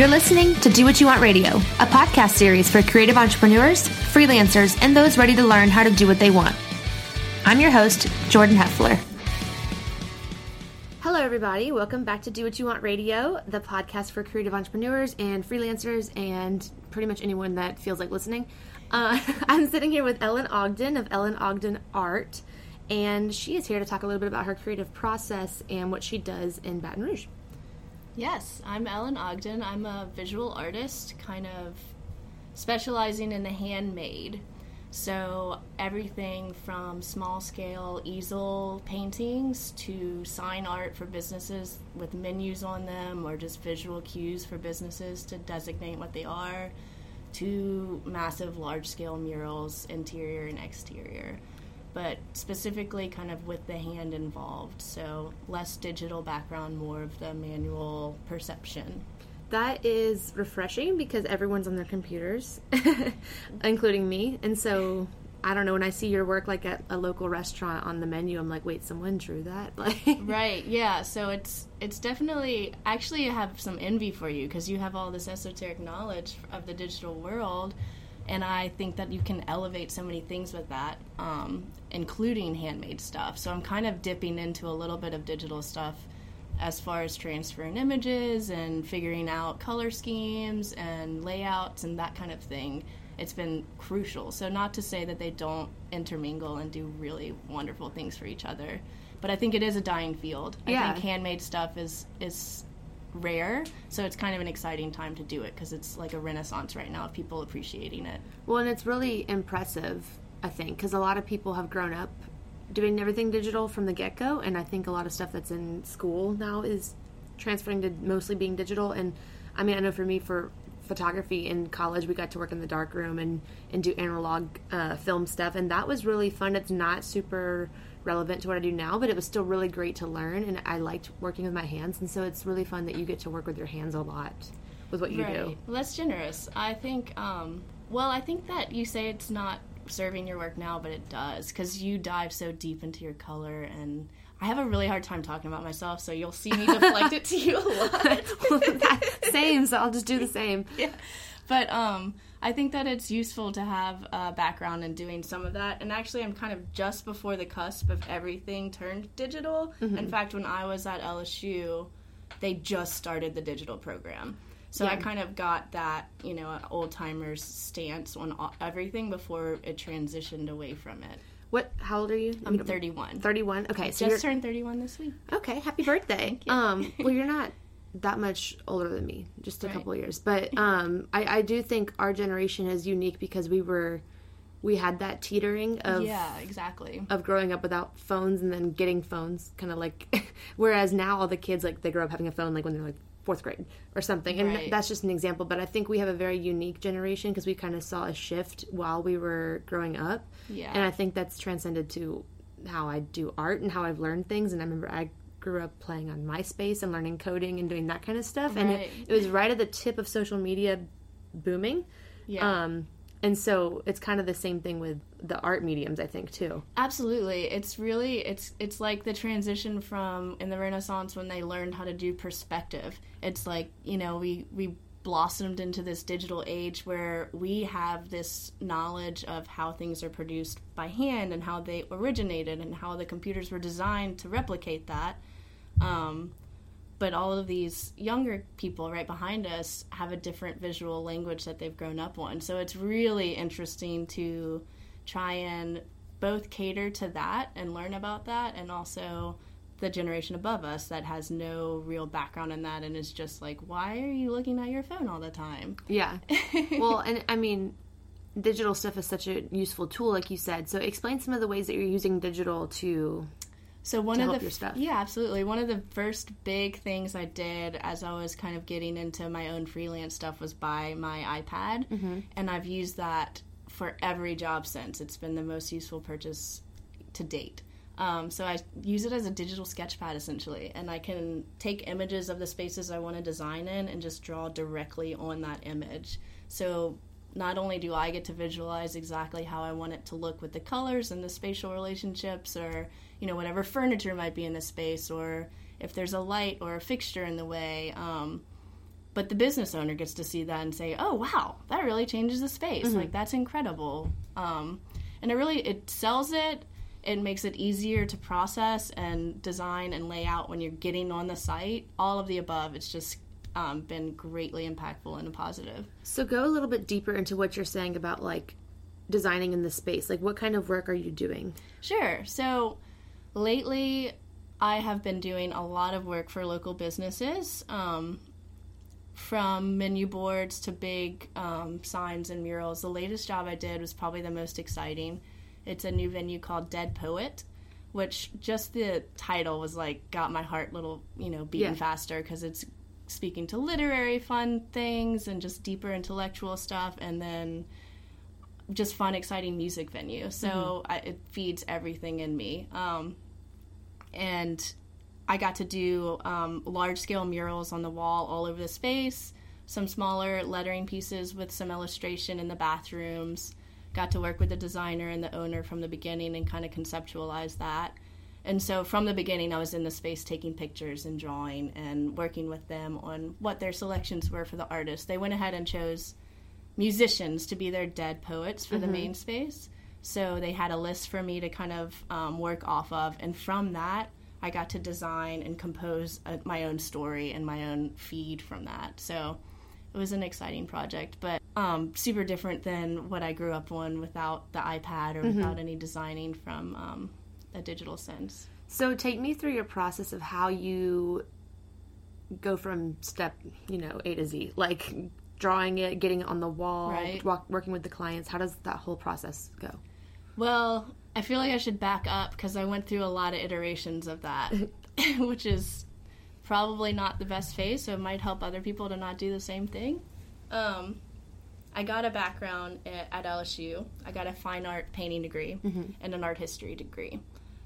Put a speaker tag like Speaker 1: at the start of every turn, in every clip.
Speaker 1: You're listening to Do What You Want Radio, a podcast series for creative entrepreneurs, freelancers, and those ready to learn how to do what they want. I'm your host, Jordan Heffler. Hello, everybody. Welcome back to Do What You Want Radio, the podcast for creative entrepreneurs and freelancers and pretty much anyone that feels like listening. Uh, I'm sitting here with Ellen Ogden of Ellen Ogden Art, and she is here to talk a little bit about her creative process and what she does in Baton Rouge.
Speaker 2: Yes, I'm Ellen Ogden. I'm a visual artist, kind of specializing in the handmade. So, everything from small scale easel paintings to sign art for businesses with menus on them or just visual cues for businesses to designate what they are to massive large scale murals, interior and exterior. But specifically, kind of with the hand involved. So, less digital background, more of the manual perception.
Speaker 1: That is refreshing because everyone's on their computers, including me. And so I don't know when I see your work like at a local restaurant on the menu, I'm like, wait, someone drew that. Like,
Speaker 2: right? Yeah. So it's it's definitely actually I have some envy for you because you have all this esoteric knowledge of the digital world, and I think that you can elevate so many things with that, um, including handmade stuff. So I'm kind of dipping into a little bit of digital stuff as far as transferring images and figuring out color schemes and layouts and that kind of thing it's been crucial so not to say that they don't intermingle and do really wonderful things for each other but i think it is a dying field
Speaker 1: Yeah.
Speaker 2: i think handmade stuff is is rare so it's kind of an exciting time to do it because it's like a renaissance right now of people appreciating it
Speaker 1: well, and it's really impressive, I think, because a lot of people have grown up doing everything digital from the get go. And I think a lot of stuff that's in school now is transferring to mostly being digital. And I mean, I know for me, for photography in college, we got to work in the dark room and, and do analog uh, film stuff. And that was really fun. It's not super relevant to what I do now, but it was still really great to learn. And I liked working with my hands. And so it's really fun that you get to work with your hands a lot with what you
Speaker 2: right.
Speaker 1: do.
Speaker 2: Well, that's generous. I think. Um, well, I think that you say it's not serving your work now, but it does because you dive so deep into your color, and I have a really hard time talking about myself. So you'll see me deflect it to you a lot.
Speaker 1: same, so I'll just do the same.
Speaker 2: yeah. But um, I think that it's useful to have a background in doing some of that. And actually, I'm kind of just before the cusp of everything turned digital. In fact, when I was at LSU, they just started the digital program. So I kind of got that, you know, old timers stance on all- everything before it transitioned away from it.
Speaker 1: What? How old are you?
Speaker 2: I'm 31.
Speaker 1: Thirty-one. Okay, so
Speaker 2: Just
Speaker 1: you're
Speaker 2: turned 31 this week.
Speaker 1: okay. Happy birthday.
Speaker 2: you.
Speaker 1: Um, well, you're not that much older than me, just a
Speaker 2: Right.
Speaker 1: couple of years. But um, I, I do think our generation is unique because we were, we had that teetering of
Speaker 2: yeah, exactly.
Speaker 1: of growing up without phones and then getting phones, kind of like. whereas now all the kids like they grow up having a phone like when they're like fourth grade or something, and
Speaker 2: Right.
Speaker 1: that's just an example. But I think we have a very unique generation because we kind of saw a shift while we were growing up.
Speaker 2: Yeah.
Speaker 1: And I think that's transcended to how I do art and how I've learned things. And I remember I grew up playing on MySpace and learning coding and doing that kind of stuff. And it, it was right at the tip of social media booming.
Speaker 2: Yeah.
Speaker 1: Um, and so it's kind of the same thing with the art mediums, I think, too.
Speaker 2: Absolutely. It's really it's it's like the transition from in the Renaissance when they learned how to do perspective. It's like, you know, we we blossomed into this digital age where we have this knowledge of how things are produced by hand and how they originated and how the computers were designed to replicate that. Um, but all of these younger people right behind us have a different visual language that they've grown up on. So it's really interesting to try and both cater to that and learn about that and also the generation above us that has no real background in that and is just like why are you looking at your phone all the time
Speaker 1: Yeah. well, and I mean, digital stuff is such a useful tool, like you said. So explain some of the ways that you're using digital to.
Speaker 2: So one of the yeah, absolutely. One of the first big things I did as I was kind of getting into my own freelance stuff was buy my iPad,
Speaker 1: Mm-hmm.
Speaker 2: and I've used that for every job since. It's been the most useful purchase to date. Um, so I use it as a digital sketchpad essentially, and I can take images of the spaces I want to design in and just draw directly on that image. So not only do I get to visualize exactly how I want it to look with the colors and the spatial relationships, or you know whatever furniture might be in the space, or if there's a light or a fixture in the way, um, but the business owner gets to see that and say, "Oh, wow, that really changes the space.
Speaker 1: Mm-hmm.
Speaker 2: Like that's incredible." Um, and it really it sells it. It makes it easier to process and design and lay out when you're getting on the site. All of the above. It's just um, been greatly impactful and a positive.
Speaker 1: So go a little bit deeper into what you're saying about like designing in the space. Like what kind of work are you doing?
Speaker 2: Sure. So lately, I have been doing a lot of work for local businesses, um, from menu boards to big um, signs and murals. The latest job I did was probably the most exciting. It's a new venue called Dead Poet, which just the title was like got my heart little you know beating
Speaker 1: Yeah.
Speaker 2: faster because it's speaking to literary fun things and just deeper intellectual stuff, and then just fun, exciting music venue. So I, it feeds everything in me. Um, and I got to do um, large scale murals on the wall all over the space, some smaller lettering pieces with some illustration in the bathrooms. Got to work with the designer and the owner from the beginning and kind of conceptualize that. And so from the beginning, I was in the space taking pictures and drawing and working with them on what their selections were for the artists. They went ahead and chose musicians to be their dead poets for the main space. So they had a list for me to kind of um, work off of, and from that, I got to design and compose a, my own story and my own feed from that. So it was an exciting project, but um, super different than what I grew up on without the iPad or without any designing from um, a digital sense.
Speaker 1: So take me through your process of how you go from step, you know, A to Z. Like drawing it, getting it on the wall,
Speaker 2: Right.
Speaker 1: walk, working with the clients. How does that whole process go?
Speaker 2: Well, I feel like I should back up because I went through a lot of iterations of that, which is probably not the best phase, so it might help other people to not do the same thing. Um, I got a background at, at LSU. I got a fine art painting degree and an art history degree.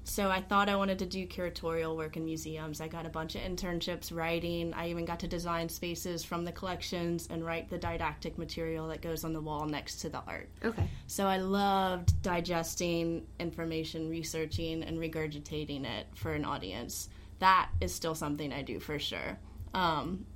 Speaker 2: So I thought I wanted to do curatorial work in museums. I got a bunch of internships writing. I even got to design spaces from the collections and write the didactic material that goes on the wall next to the art.
Speaker 1: Okay.
Speaker 2: So I loved digesting information, researching, and regurgitating it for an audience. That is still something I do for sure. Um,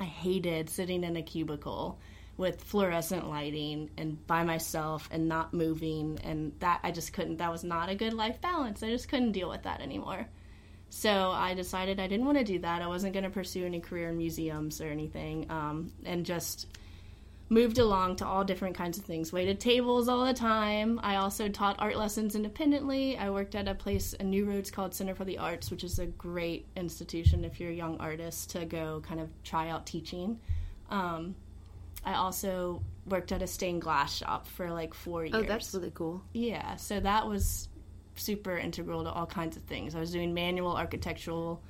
Speaker 2: I hated sitting in a cubicle with fluorescent lighting and by myself and not moving, and that I just couldn't. That was not a good life balance. I just couldn't deal with that anymore. So I decided I didn't want to do that. I wasn't going to pursue any career in museums or anything, um, and just moved along to all different kinds of things. Waited tables all the time. I also taught art lessons independently. I worked at a place in New Roads called Center for the Arts, which is a great institution if you're a young artist to go kind of try out teaching. Um, I also worked at a stained glass shop for like four years.
Speaker 1: Oh, that's really cool.
Speaker 2: Yeah, so that was super integral to all kinds of things. I was doing manual architectural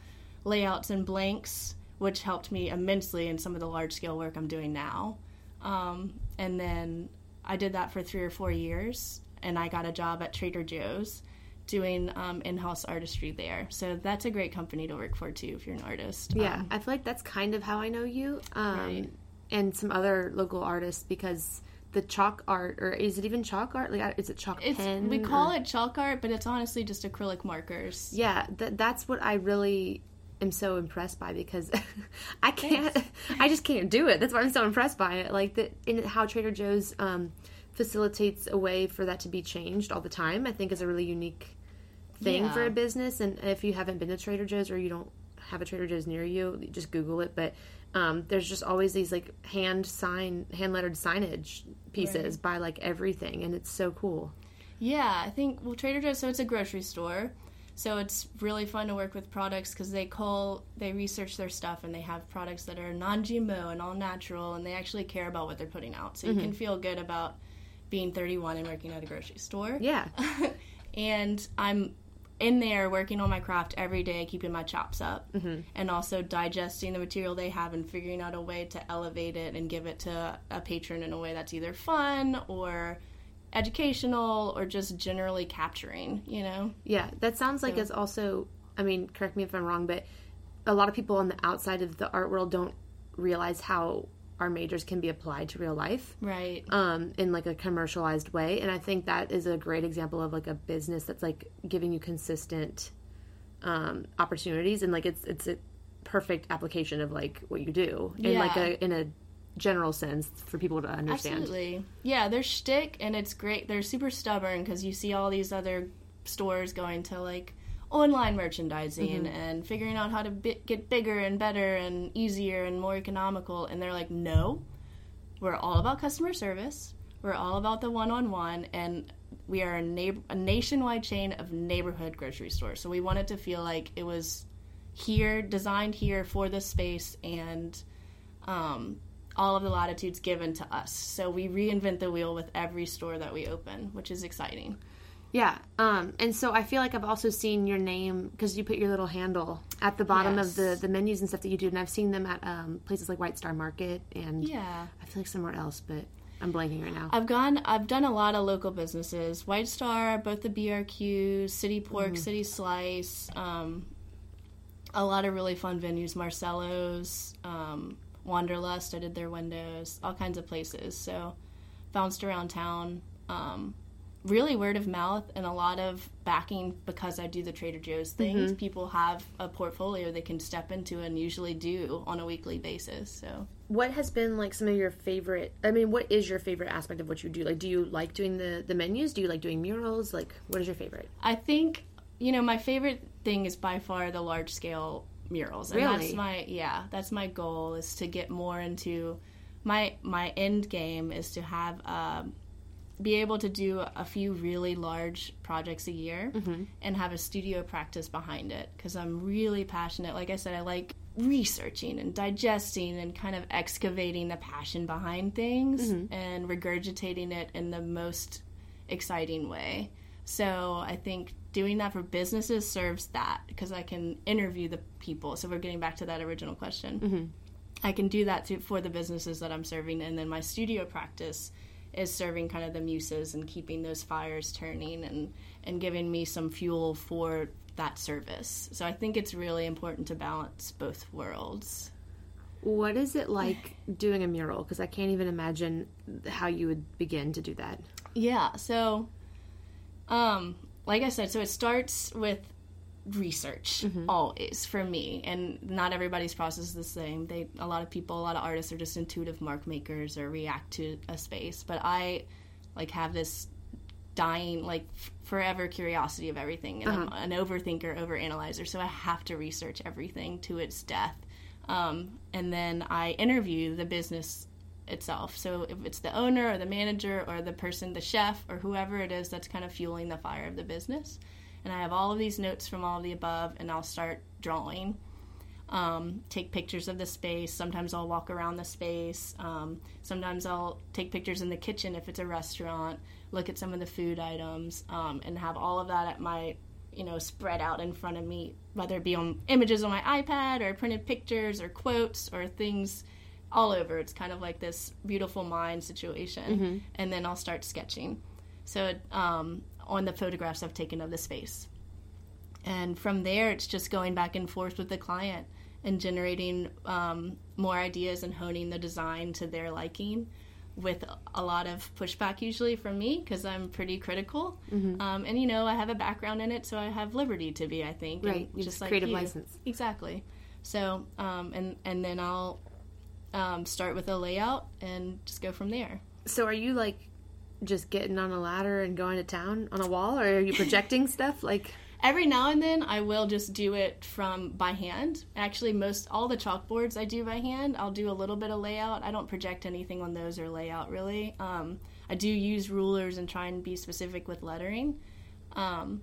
Speaker 2: layouts and blanks, which helped me immensely in some of the large scale work I'm doing now. Um, and then I did that for three or four years, and I got a job at Trader Joe's doing um, in house artistry there. So that's a great company to work for too if you're an artist.
Speaker 1: Yeah,
Speaker 2: Um,
Speaker 1: I feel like that's kind of how I know you. Um,
Speaker 2: Right.
Speaker 1: And some other local artists because the chalk art, or is it even chalk art? Like, is it chalk
Speaker 2: it's,
Speaker 1: pen?
Speaker 2: we call
Speaker 1: or-
Speaker 2: it chalk art, but it's honestly just acrylic markers.
Speaker 1: Yeah, th- that's what I really am so impressed by because I can't, I just can't do it. That's why I'm so impressed by it. Like the in how Trader Joe's um, facilitates a way for that to be changed all the time. I think is a really unique thing for a business. And if you haven't been to Trader Joe's or you don't have a Trader Joe's near you, just Google it. But um, there's just always these like hand sign, hand lettered signage pieces by like everything, and it's so cool.
Speaker 2: Yeah, I think well Trader Joe's so it's a grocery store. So it's really fun to work with products cuz they call they research their stuff and they have products that are non-GMO and all natural and they actually care about what they're putting out. So you can feel good about being 31 and working at a grocery store.
Speaker 1: Yeah,
Speaker 2: and I'm in there working on my craft every day, keeping my chops up, mm-hmm. and also digesting the material they have and figuring out a way to elevate it and give it to a patron in a way that's either fun or educational or just generally capturing. You know,
Speaker 1: Yeah, that sounds like
Speaker 2: So-
Speaker 1: it's also. I mean, correct me if I'm wrong, but a lot of people on the outside of the art world don't realize how our majors can be applied to real life
Speaker 2: right?
Speaker 1: um, in like a commercialized way. And I think that is a great example of like a business that's like giving you consistent um, opportunities and like it's it's a, perfect application of like what you do in like a in a general sense for people to understand.
Speaker 2: Absolutely. Yeah, their shtick, and it's great. They're super stubborn because you see all these other stores going to like online merchandising and figuring out how to bi- get bigger and better and easier and more economical. And they're like, no, we're all about customer service. We're all about the one-on-one, and we are a, a nationwide chain of neighborhood grocery stores. So we wanted to feel like it was here, designed here for this space, and um, all of the latitudes given to us. So we reinvent the wheel with every store that we open, which is exciting.
Speaker 1: Yeah. Um, and so I feel like I've also seen your name because you put your little handle at the bottom
Speaker 2: Yes.
Speaker 1: of the, the menus and stuff that you do. And I've seen them at um, places like White Star Market and
Speaker 2: Yeah.
Speaker 1: I feel like somewhere else, but I'm blanking right now.
Speaker 2: I've gone I've done a lot of local businesses. White Star, both the BRQ, City Pork, City Slice, um, a lot of really fun venues, Marcello's, um, Wanderlust, I did their windows, all kinds of places. So bounced around town. Um, really word of mouth and a lot of backing because I do the Trader Joe's things. People have a portfolio they can step into and usually do on a weekly basis. So
Speaker 1: what has been like some of your favorite? I mean, what is your favorite aspect of what you do? Like, do you like doing the the menus? Do you like doing murals? Like, what is your favorite?
Speaker 2: I think you know my favorite thing is by far the large scale murals, and that's
Speaker 1: Really?
Speaker 2: my yeah that's my goal is to get more into my my end game is to have um, be able to do a few really large projects a year mm-hmm. and have a studio practice behind it because I'm really passionate. Like I said, I like researching and digesting and kind of excavating the passion behind things mm-hmm. and regurgitating it in the most exciting way. So I think doing that for businesses serves that because I can interview the people. So we're getting back to that original question. Mm-hmm. I can do that to, for the businesses that I'm serving, and then my studio practice is serving kind of the muses and keeping those fires turning and and giving me some fuel for that service. So I think it's really important to balance both worlds.
Speaker 1: What is it like doing a mural? Because I can't even imagine how you would begin to do that.
Speaker 2: Yeah. So, um, like I said, so it starts with research always for me, and not everybody's process is the same. They a lot of people, a lot of artists are just intuitive mark makers or react to a space, but I like have this dying like f- forever curiosity of everything. And I'm an overthinker overanalyzer. So i have to research everything to its death. Um, and then i interview the business itself. So if it's the owner or the manager or the person the chef or whoever it is that's kind of fueling the fire of the business and i have all of these notes from all of the above and i'll start drawing um, take pictures of the space. Sometimes I'll walk around the space. Um, sometimes I'll take pictures in the kitchen if it's a restaurant. Look at some of the food items um, and have all of that at my, you know, spread out in front of me, whether it be on images on my iPad or printed pictures or quotes or things all over. It's kind of like this beautiful mind situation, and then I'll start sketching. So um, on the photographs I've taken of the space and from there it's just going back and forth with the client and generating um, more ideas and honing the design to their liking with a lot of pushback usually from me because i'm pretty critical
Speaker 1: Mm-hmm.
Speaker 2: um, and you know i have a background in it so i have liberty to be i think
Speaker 1: Right, you
Speaker 2: just like
Speaker 1: creative
Speaker 2: you.
Speaker 1: license.
Speaker 2: exactly so um, and and then i'll um, start with a layout and just go from there
Speaker 1: So, are you like just getting on a ladder and going to town on a wall, or are you projecting stuff? Like,
Speaker 2: every now and then I will just do it from by hand. Actually, most all the chalkboards I do by hand. I'll do a little bit of layout. I don't project anything on those or layout really. Um, I do use rulers and try and be specific with lettering. Um,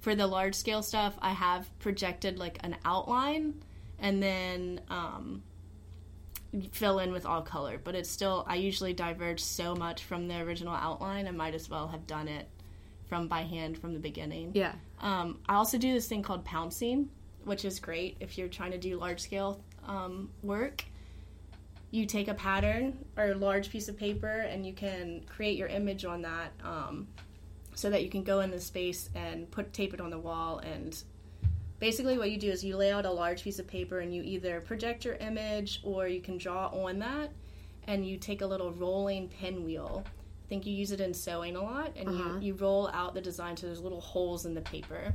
Speaker 2: for the large scale stuff, I have projected like an outline and then um, fill in with all color. But it's still I usually diverge so much from the original outline. I might as well have done it from by hand from the beginning.
Speaker 1: yeah,
Speaker 2: Um, I also do this thing called pouncing, which is great if you're trying to do large scale um, work. You take a pattern or a large piece of paper and you can create your image on that um, so that you can go in the space and put tape it on the wall. And basically, what you do is you lay out a large piece of paper and you either project your image or you can draw on that and you take a little rolling pinwheel. I think you use it in sewing a lot, and
Speaker 1: Uh-huh.
Speaker 2: you, you roll out the design so there's little holes in the paper.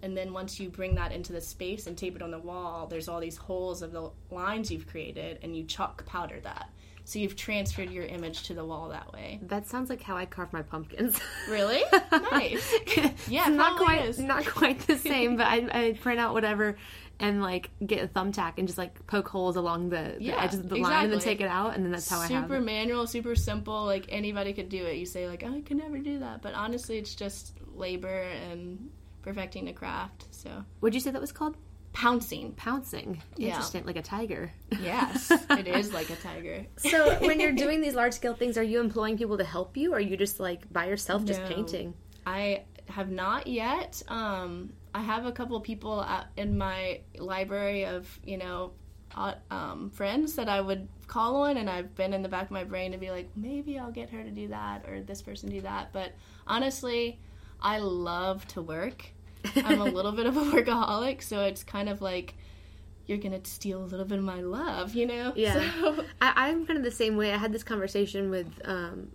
Speaker 2: and then once you bring that into the space and tape it on the wall, there's all these holes of the lines you've created, and you chalk powder that. So you've transferred your image to the wall that way.
Speaker 1: That sounds like how I carve my pumpkins.
Speaker 2: Really? nice. Yeah,
Speaker 1: It's not quite
Speaker 2: is.
Speaker 1: not quite the same, but I, I print out whatever and like get a thumbtack and just like poke holes along the, the
Speaker 2: Yeah,
Speaker 1: edges of the line and then take it out, and then that's how I have
Speaker 2: super manual, super simple. Like anybody could do it. You say like, oh, I could never do that, but honestly, it's just labor and perfecting the craft. So
Speaker 1: Would you say that was called
Speaker 2: pouncing.
Speaker 1: pouncing?
Speaker 2: Yeah.
Speaker 1: Like a tiger.
Speaker 2: Yes, it is like a tiger.
Speaker 1: So when you're doing these large scale things, are you employing people to help you, or are you just like by yourself just
Speaker 2: No.
Speaker 1: painting?
Speaker 2: I have not yet. Um, I have a couple people in my library of you know um, friends that I would call on, and I've been in the back of my brain to be like, maybe I'll get her to do that or this person do that. But honestly, I love to work. I'm a little bit of a workaholic, so it's kind of like you're gonna steal a little bit of my love, you know?
Speaker 1: Yeah.
Speaker 2: So,
Speaker 1: I, I'm kind of the same way. I had this conversation with, um,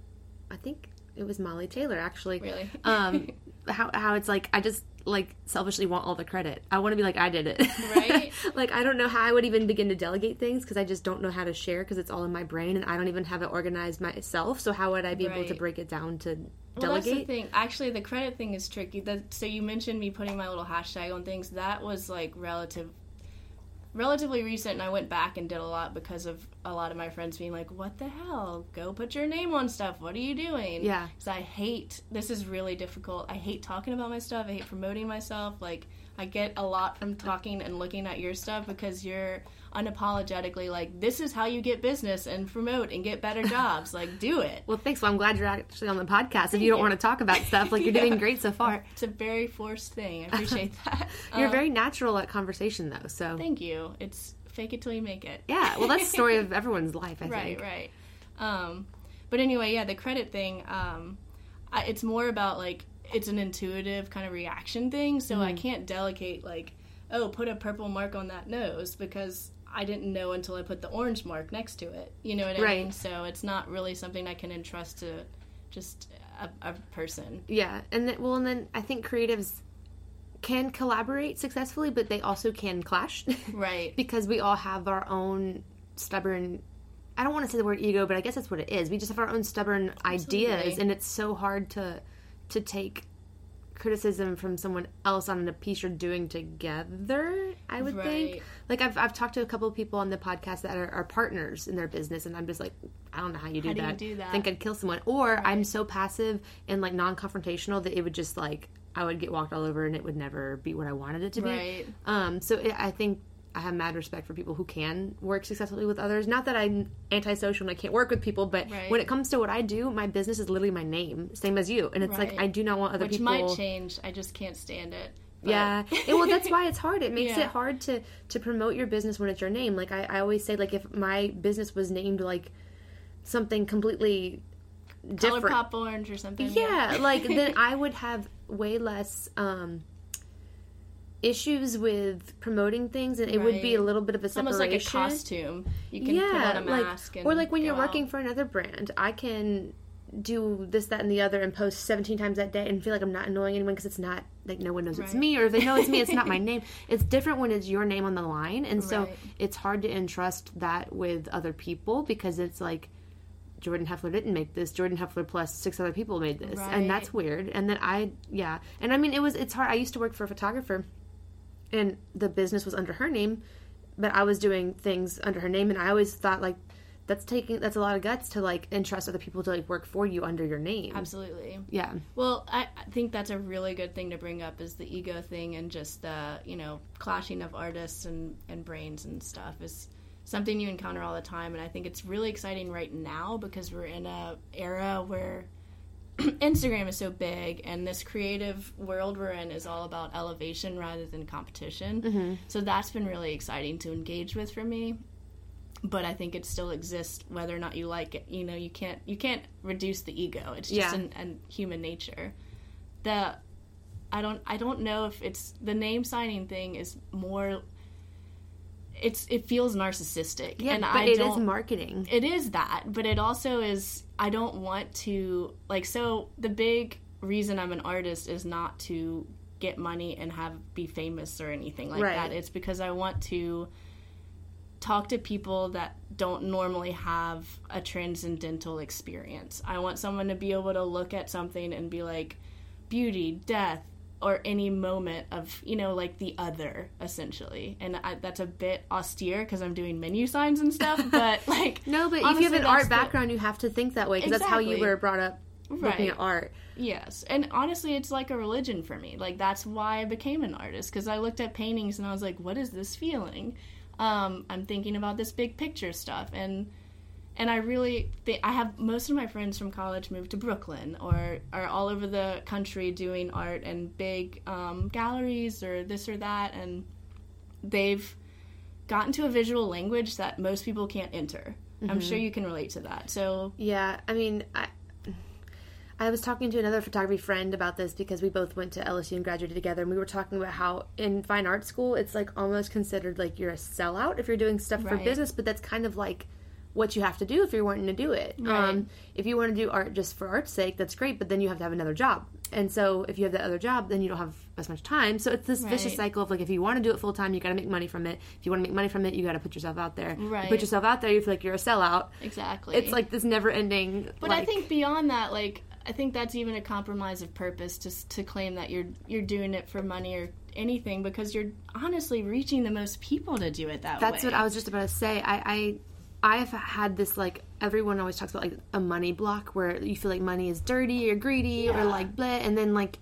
Speaker 1: I think it was Molly Taylor actually.
Speaker 2: really.
Speaker 1: Um, how how it's like I just like selfishly want all the credit. I want to be like I did it.
Speaker 2: Right.
Speaker 1: like I don't know how I would even begin to delegate things because I just don't know how to share because it's all in my brain and I don't even have it organized myself. So how would I be able to break it down to
Speaker 2: Well, that's the thing. Actually, the credit thing is tricky. That so you mentioned me putting my little hashtag on things. That was like relative, relatively recent, and I went back and did a lot because of a lot of my friends being like, "What the hell? Go put your name on stuff. What are you doing?"
Speaker 1: Yeah.
Speaker 2: Because I hate. This is really difficult. I hate talking about my stuff. I hate promoting myself. Like I get a lot from talking and looking at your stuff because you're unapologetically like, "This is how you get business and promote and get better jobs. Like do it."
Speaker 1: Well, thanks. Well, I'm glad you're actually on the podcast. If you don't
Speaker 2: you.
Speaker 1: want to talk about stuff, like you're
Speaker 2: Yeah.
Speaker 1: doing great so far.
Speaker 2: It's a very forced thing. I appreciate that.
Speaker 1: You're
Speaker 2: Um,
Speaker 1: very natural at conversation, though. So
Speaker 2: Thank you. It's fake it till you make it.
Speaker 1: yeah, well, that's the story of everyone's life. I
Speaker 2: right,
Speaker 1: think.
Speaker 2: right. Um, but anyway, yeah, the credit thing. Um, I, it's more about like it's an intuitive kind of reaction thing. So
Speaker 1: Mm-hmm.
Speaker 2: I can't delegate like, oh, put a purple mark on that nose because I didn't know until I put the orange mark next to it. You know what I
Speaker 1: Right.
Speaker 2: mean? So it's not really something I can entrust to just a, a person.
Speaker 1: Yeah, and then, well, and then I think creatives can collaborate successfully, but they also can clash.
Speaker 2: Right.
Speaker 1: because we all have our own stubborn I don't want to say the word ego, but I guess that's what it is. We just have our own stubborn ideas and it's so hard to to take criticism from someone else on a piece you're doing together, I would
Speaker 2: Right.
Speaker 1: think. Like I've I've talked to a couple of people on the podcast that are, are partners in their business and I'm just like, I don't know how you do
Speaker 2: How do you
Speaker 1: that.
Speaker 2: do that?
Speaker 1: think I'd kill someone. Or I'm so passive and like non confrontational that it would just like I would get walked all over and it would never be what I wanted it to be.
Speaker 2: Right.
Speaker 1: Um, so it, I think I have mad respect for people who can work successfully with others. Not that I'm antisocial and I can't work with people, but
Speaker 2: Right.
Speaker 1: when it comes to what I do, my business is literally my name, same as you. And it's like I do not want other
Speaker 2: Which
Speaker 1: people.
Speaker 2: Which might change. I just can't stand it. But-
Speaker 1: Yeah, and well, that's why it's hard. It makes
Speaker 2: Yeah.
Speaker 1: it hard to to promote your business when it's your name. Like I, I always say, like if my business was named like something completely
Speaker 2: Color
Speaker 1: different,
Speaker 2: pop orange or something.
Speaker 1: yeah, like then I would have way less um issues with promoting things, and it would be a little bit of a separation.
Speaker 2: almost like a costume. You can put on a mask
Speaker 1: like,
Speaker 2: and
Speaker 1: or like when you're working
Speaker 2: out.
Speaker 1: for another brand, I can do this, that, and the other, and post 17 times that day, and feel like I'm not annoying anyone because it's not like no one knows it's me, or if they know it's me, it's not my name. It's different when it's your name on the line, and so
Speaker 2: Right.
Speaker 1: it's hard to entrust that with other people because it's like. Jordan Heffler didn't make this. Jordan Heffler plus six other people made this, and that's weird. And then I, yeah, and I mean, it was it's hard. I used to work for a photographer, and the business was under her name, but I was doing things under her name, and I always thought like that's taking that's a lot of guts to like entrust other people to like work for you under your name.
Speaker 2: Absolutely.
Speaker 1: Yeah,
Speaker 2: Well, I, I think that's a really good thing to bring up is the ego thing and just the you know clashing of artists and and brains and stuff is something you encounter all the time, and I think it's really exciting right now because we're in a era where Instagram is so big, and this creative world we're in is all about elevation rather than competition. Mm-hmm. So that's been really exciting to engage with for me. But I think it still exists whether or not you like it. You know, you can't you can't reduce the ego. It's just
Speaker 1: Yeah.
Speaker 2: an, an human nature. The I don't I don't know if it's the name signing thing is more. It's it feels narcissistic,
Speaker 1: yeah,
Speaker 2: and
Speaker 1: but
Speaker 2: I
Speaker 1: it is marketing.
Speaker 2: it is that, but it also is. I don't want to like. So the big reason I'm an artist is not to get money and have be famous or anything like
Speaker 1: Right.
Speaker 2: that. It's because I want to talk to people that don't normally have a transcendental experience. I want someone to be able to look at something and be like beauty, death, or any moment of, you know, like the other essentially. And I, that's a bit austere because I'm doing menu signs and stuff, but like
Speaker 1: No, but if you have an art
Speaker 2: the-
Speaker 1: background, you have to think that way because that's how you were brought up looking at art.
Speaker 2: Yes, and honestly, it's like a religion for me. Like that's why I became an artist because I looked at paintings and I was like, "What is this feeling?" Um, I'm thinking about this big picture stuff, and and I really think I have most of my friends from college moved to Brooklyn or are all over the country doing art and big um, galleries or this or that, and they've gotten to a visual language that most people can't enter. I'm sure you can relate to that. So
Speaker 1: Yeah, I mean, I I was talking to another photography friend about this because we both went to LSU and graduated together, and we were talking about how in fine art school it's like almost considered like you're a sellout if you're doing stuff for
Speaker 2: Right.
Speaker 1: business, but that's kind of like what you have to do if you're wanting to do it.
Speaker 2: Right.
Speaker 1: Um, if you want to do art just for art's sake, that's great, but then you have to have another job. And so if you have that other job, then you don't have as much time. So it's this vicious cycle of like if you want to do it full time, you got to make money from it. If you want to make money from it, you got to put yourself out there. You
Speaker 2: Right.
Speaker 1: put yourself out there, you feel like you're a sellout.
Speaker 2: exactly,
Speaker 1: It's like this never ending.
Speaker 2: But I think beyond that, like I think that's even a compromise of purpose to to claim that you're you're doing it for money or anything because you're honestly reaching the most people to do it that
Speaker 1: That's
Speaker 2: way.
Speaker 1: what I was just about to say. I, I I've had this like everyone always talks about like a money block where you feel like money is dirty or greedy or like bleh, and then like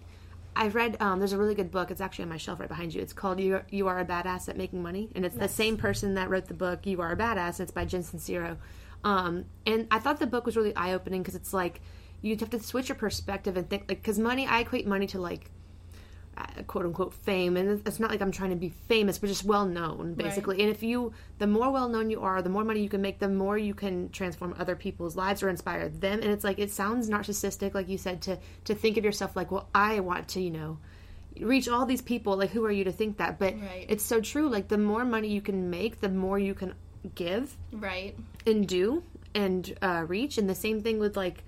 Speaker 1: I've read um, there's a really good book. It's actually on my shelf right behind you. It's called "You Are, you Are a Badass at Making Money," and it's the same person that wrote the book "You Are a Badass." It's by Jen Sincero, um, and I thought the book was really eye opening because it's like you have to switch your perspective and think like because money. I equate money to like quote unquote fame. And it's not like i'm trying to be famous but just well known basically. And if you the more well known you are the more money you can make the more you can transform other people's lives or inspire them. And it's like it sounds narcissistic like you said to to think of yourself like well i want to you know reach all these people. Like who are you to think that? But
Speaker 2: Right.
Speaker 1: it's so true. Like the more money you can make the more you can give
Speaker 2: right.
Speaker 1: and do and uh, reach. And the same thing with like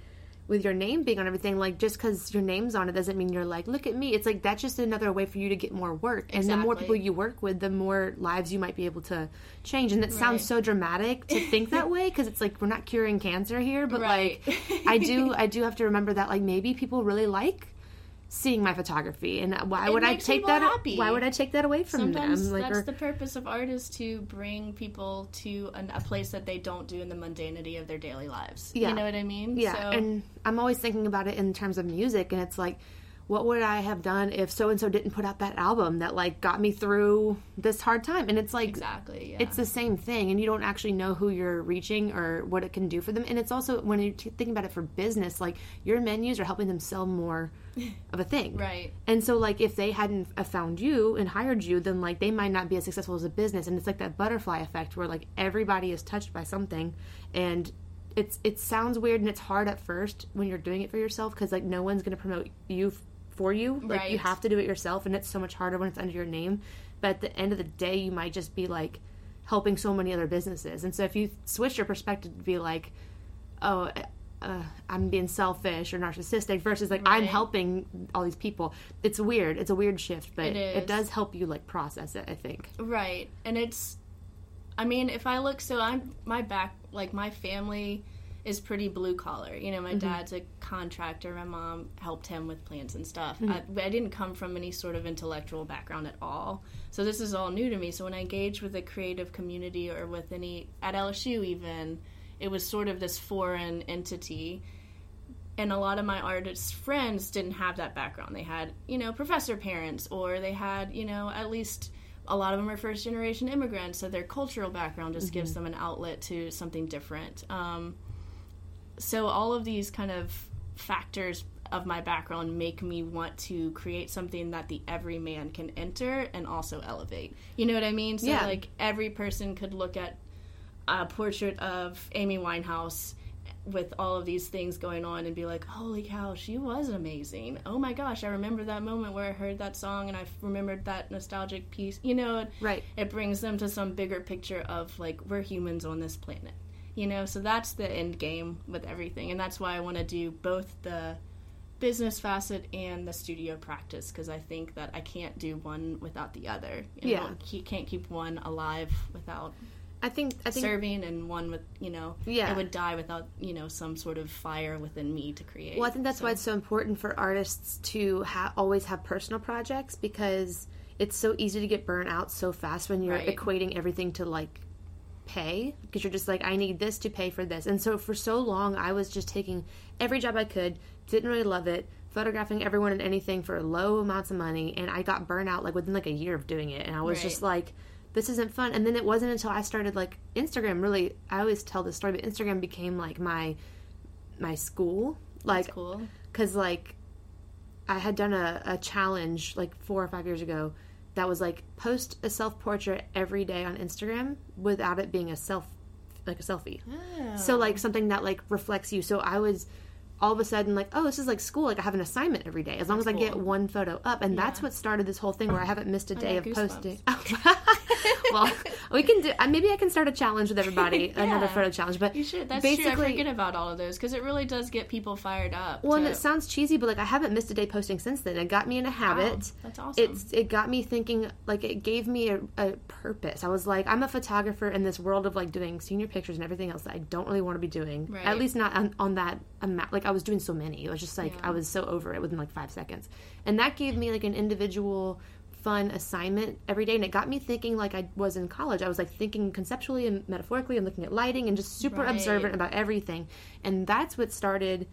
Speaker 1: with your name being on everything like just because your name's on it doesn't mean you're like look at me. It's like that's just another way for you to get more work. And the more people you work with the more lives you might be able to change. And it sounds so dramatic to think that way because it's like we're not curing cancer here but
Speaker 2: Right.
Speaker 1: like i do i do have to remember that like maybe people really like seeing my photography and why
Speaker 2: It
Speaker 1: would i take that
Speaker 2: happy.
Speaker 1: why would i take that away from
Speaker 2: Sometimes
Speaker 1: them like
Speaker 2: that's
Speaker 1: or-
Speaker 2: the purpose of art is to bring people to an, a place that they don't do in the mundanity of their daily lives.
Speaker 1: Yeah.
Speaker 2: You know what I mean?
Speaker 1: Yeah,
Speaker 2: So,
Speaker 1: and I'm always thinking about it in terms of music, and it's like, what would I have done if so and so didn't put out that album that like got me through this hard time? And it's like,
Speaker 2: exactly. Yeah.
Speaker 1: it's the same thing, and you don't actually know who you're reaching or what it can do for them. And it's also when you're t- thinking about it for business, like your menus are helping them sell more of a thing,
Speaker 2: right.
Speaker 1: and so, like, if they hadn't uh, found you and hired you, then like they might not be as successful as a business. And it's like that butterfly effect where like everybody is touched by something, and it's it sounds weird and it's hard at first when you're doing it for yourself because like no one's going to promote you for you. Like you have to do it yourself, and it's so much harder when it's under your name. But at the end of the day, you might just be like helping so many other businesses. And so if you switch your perspective to be like, oh. Uh, I'm being selfish or narcissistic versus like I'm helping all these people. It's weird. It's a weird shift, but
Speaker 2: It
Speaker 1: it, does help you like process it. I think.
Speaker 2: Right. And it's I mean, if I look so I'm my back like my family is pretty blue collar. You know, my mm-hmm. dad's a contractor, my mom helped him with plants and stuff. Mm-hmm. I, I didn't come from any sort of intellectual background at all. So this is all new to me. So when I engage with a creative community or with any at LSU even, it was sort of this foreign entity and a lot of my artist friends didn't have that background. They had, you know, professor parents, or they had, you know, at least a lot of them are first generation immigrants, so their cultural background just gives mm-hmm. them an outlet to something different. Um, so all of these kind of factors of my background make me want to create something that the everyman can enter and also elevate. You know what I mean? So
Speaker 1: Yeah.
Speaker 2: like every person could look at a portrait of Amy Winehouse with all of these things going on and be like, holy cow, she was amazing. Oh my gosh, I remember that moment where I heard that song and I remembered that nostalgic piece. You know,
Speaker 1: Right.
Speaker 2: it brings them to some bigger picture of like, we're humans on this planet. You know, so that's the end game with everything. And that's why I want to do both the business facet and the studio practice because I think that I can't do one without the other. You
Speaker 1: Yeah.
Speaker 2: know, he can't keep one alive without
Speaker 1: I think I think
Speaker 2: serving, and one with you know,
Speaker 1: Yeah.
Speaker 2: it would die without you know some sort of fire within me to create.
Speaker 1: Well, I think that's why it's so important for artists to ha- always have personal projects because it's so easy to get burnt out so fast when you're
Speaker 2: Right.
Speaker 1: equating everything to like pay because you're just like I need this to pay for this. And so for so long I was just taking every job I could, didn't really love it, photographing everyone and anything for low amounts of money and I got burnt out like within like a year of doing it and I was
Speaker 2: Right.
Speaker 1: just like this isn't fun. And then it wasn't until I started like Instagram really I always tell this story but Instagram became like my my school like
Speaker 2: That's cool.
Speaker 1: because like I had done a, a challenge like four or five years ago that was like post a self portrait every day on Instagram without it being a self like a selfie. So like oh. something that like reflects you. So I was all of a sudden like, oh, this is like school. Like I have an assignment every day as long as I get one photo up, and that's what started this whole thing where I haven't missed a day of posting. well, we can do. uh, Maybe I can start a challenge with everybody, another photo challenge. But
Speaker 2: You should. That's
Speaker 1: basically,
Speaker 2: true. I forget about all of those because it really does get people fired up.
Speaker 1: Well, and it sounds cheesy, but like I haven't missed a day posting since then. It got me in a habit.
Speaker 2: that's awesome.
Speaker 1: It's it got me thinking. Like it gave me a, a purpose. I was like, I'm a photographer in this world of like doing senior pictures and everything else that I don't really want to be doing.
Speaker 2: Right.
Speaker 1: At least not on, on that amount. Like I was doing so many. It was just like
Speaker 2: Yeah.
Speaker 1: I was so over it within like five seconds, and that gave me like an individual fun assignment every day and it got me thinking like I was in college. I was like thinking conceptually and metaphorically and looking at lighting and just super
Speaker 2: Right.
Speaker 1: observant about everything. And that's what started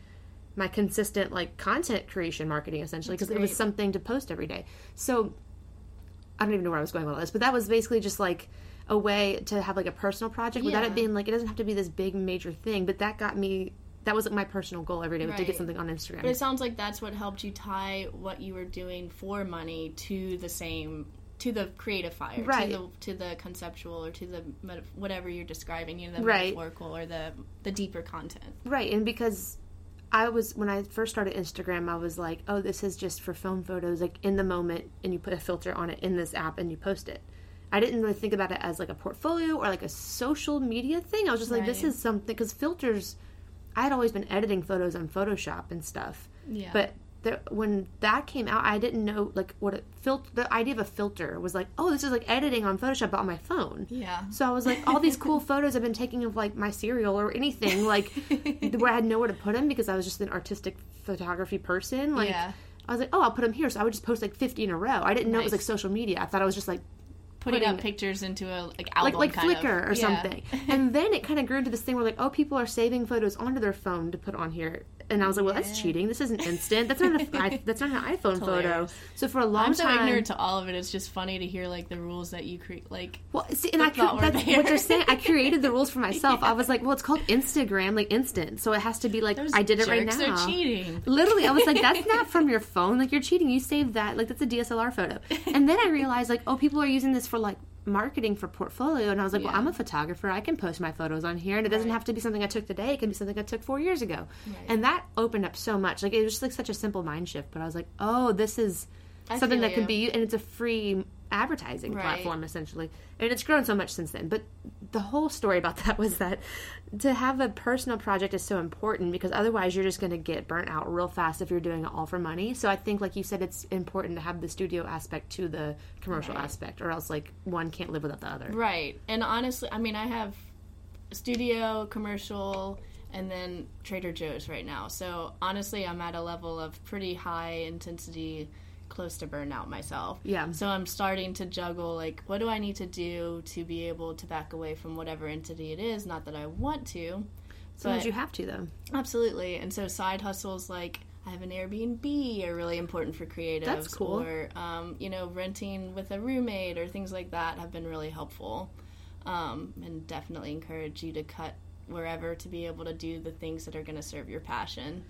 Speaker 1: my consistent like content creation marketing essentially because it was something to post every day. So I don't even know where I was going with all this, but that was basically just like a way to have like a personal project without it being like it doesn't have to be this big major thing. But that got me. That was like my personal goal every day was to get something on Instagram.
Speaker 2: But it sounds like that's what helped you tie what you were doing for money to the same to the creative fire,
Speaker 1: Right.
Speaker 2: to the to the conceptual or to the meta- whatever you're describing, you know, the
Speaker 1: Right.
Speaker 2: metaphorical or the the deeper content.
Speaker 1: Right, and because I was when I first started Instagram, I was like, "Oh, this is just for film photos, like in the moment, and you put a filter on it in this app and you post it." I didn't really think about it as like a portfolio or like a social media thing. I was just like, "This is something," because filters. I had always been editing photos on Photoshop and stuff,
Speaker 2: Yeah.
Speaker 1: but the, when that came out, I didn't know like what a filter. The idea of a filter was like, "Oh, this is like editing on Photoshop, but on my phone."
Speaker 2: yeah.
Speaker 1: So I was like, all these cool photos I've been taking of like my cereal or anything, like where I had nowhere to put them because I was just an artistic photography person. Like,
Speaker 2: Yeah.
Speaker 1: I was like, oh, I'll put them here. So I would just post like 50 in a row. I didn't know it was like social media. I thought I was just like
Speaker 2: Putting,
Speaker 1: putting-
Speaker 2: up pictures into a like
Speaker 1: like
Speaker 2: album
Speaker 1: like
Speaker 2: kind of.
Speaker 1: Flickr or
Speaker 2: Yeah.
Speaker 1: something. And then it kind of grew into this thing where like, oh, people are saving photos onto their phone to put on here. And I was like, well, that's cheating. This isn't instant. That's not an that's not an iPhone photo. So for a long time.
Speaker 2: I'm so
Speaker 1: time,
Speaker 2: ignorant to all of it. It's just funny to hear like the rules that you create. Like
Speaker 1: Well, see, and I cre- that's
Speaker 2: there.
Speaker 1: what you're saying. I created the rules for myself. I was like, well, it's called Instagram, like instant, so it has to be like
Speaker 2: those
Speaker 1: I did it right now.
Speaker 2: are cheating.
Speaker 1: Literally, I was like, that's not from your phone. Like you're cheating. You saved that. Like that's a DSLR photo. And then I realized, like, oh, people are using this for like marketing for portfolio. And I was like, well, I'm a photographer. I can post my photos on here, and it doesn't
Speaker 2: Right.
Speaker 1: have to be something I took today. It can be something I took four years ago.
Speaker 2: Right.
Speaker 1: And that opened up so much. Like it was just like such a simple mind shift. But I was like, oh, this is
Speaker 2: I
Speaker 1: something that can
Speaker 2: you.
Speaker 1: be, and it's a free advertising
Speaker 2: Right.
Speaker 1: platform essentially and it's grown so much since then but the whole story about that was that to have a personal project is so important because otherwise you're just going to get burnt out real fast if you're doing it all for money so i think like you said it's important to have the studio aspect to the commercial
Speaker 2: Right.
Speaker 1: aspect or else like one can't live without the other
Speaker 2: Right. And honestly, I mean, I have studio, commercial, and then Trader Joe's right now. So honestly, I'm at a level of pretty high intensity, close to burnout myself.
Speaker 1: Yeah.
Speaker 2: So I'm starting to juggle like, what do I need to do to be able to back away from whatever entity it is? Not that I want to.
Speaker 1: sometimes you have to though
Speaker 2: Absolutely. And so side hustles like I have an Airbnb are really important for creatives.
Speaker 1: That's cool.
Speaker 2: Or, um, you know, renting with a roommate or things like that have been really helpful. Um, and definitely encourage you to cut wherever to be able to do the things that are going to serve your passion.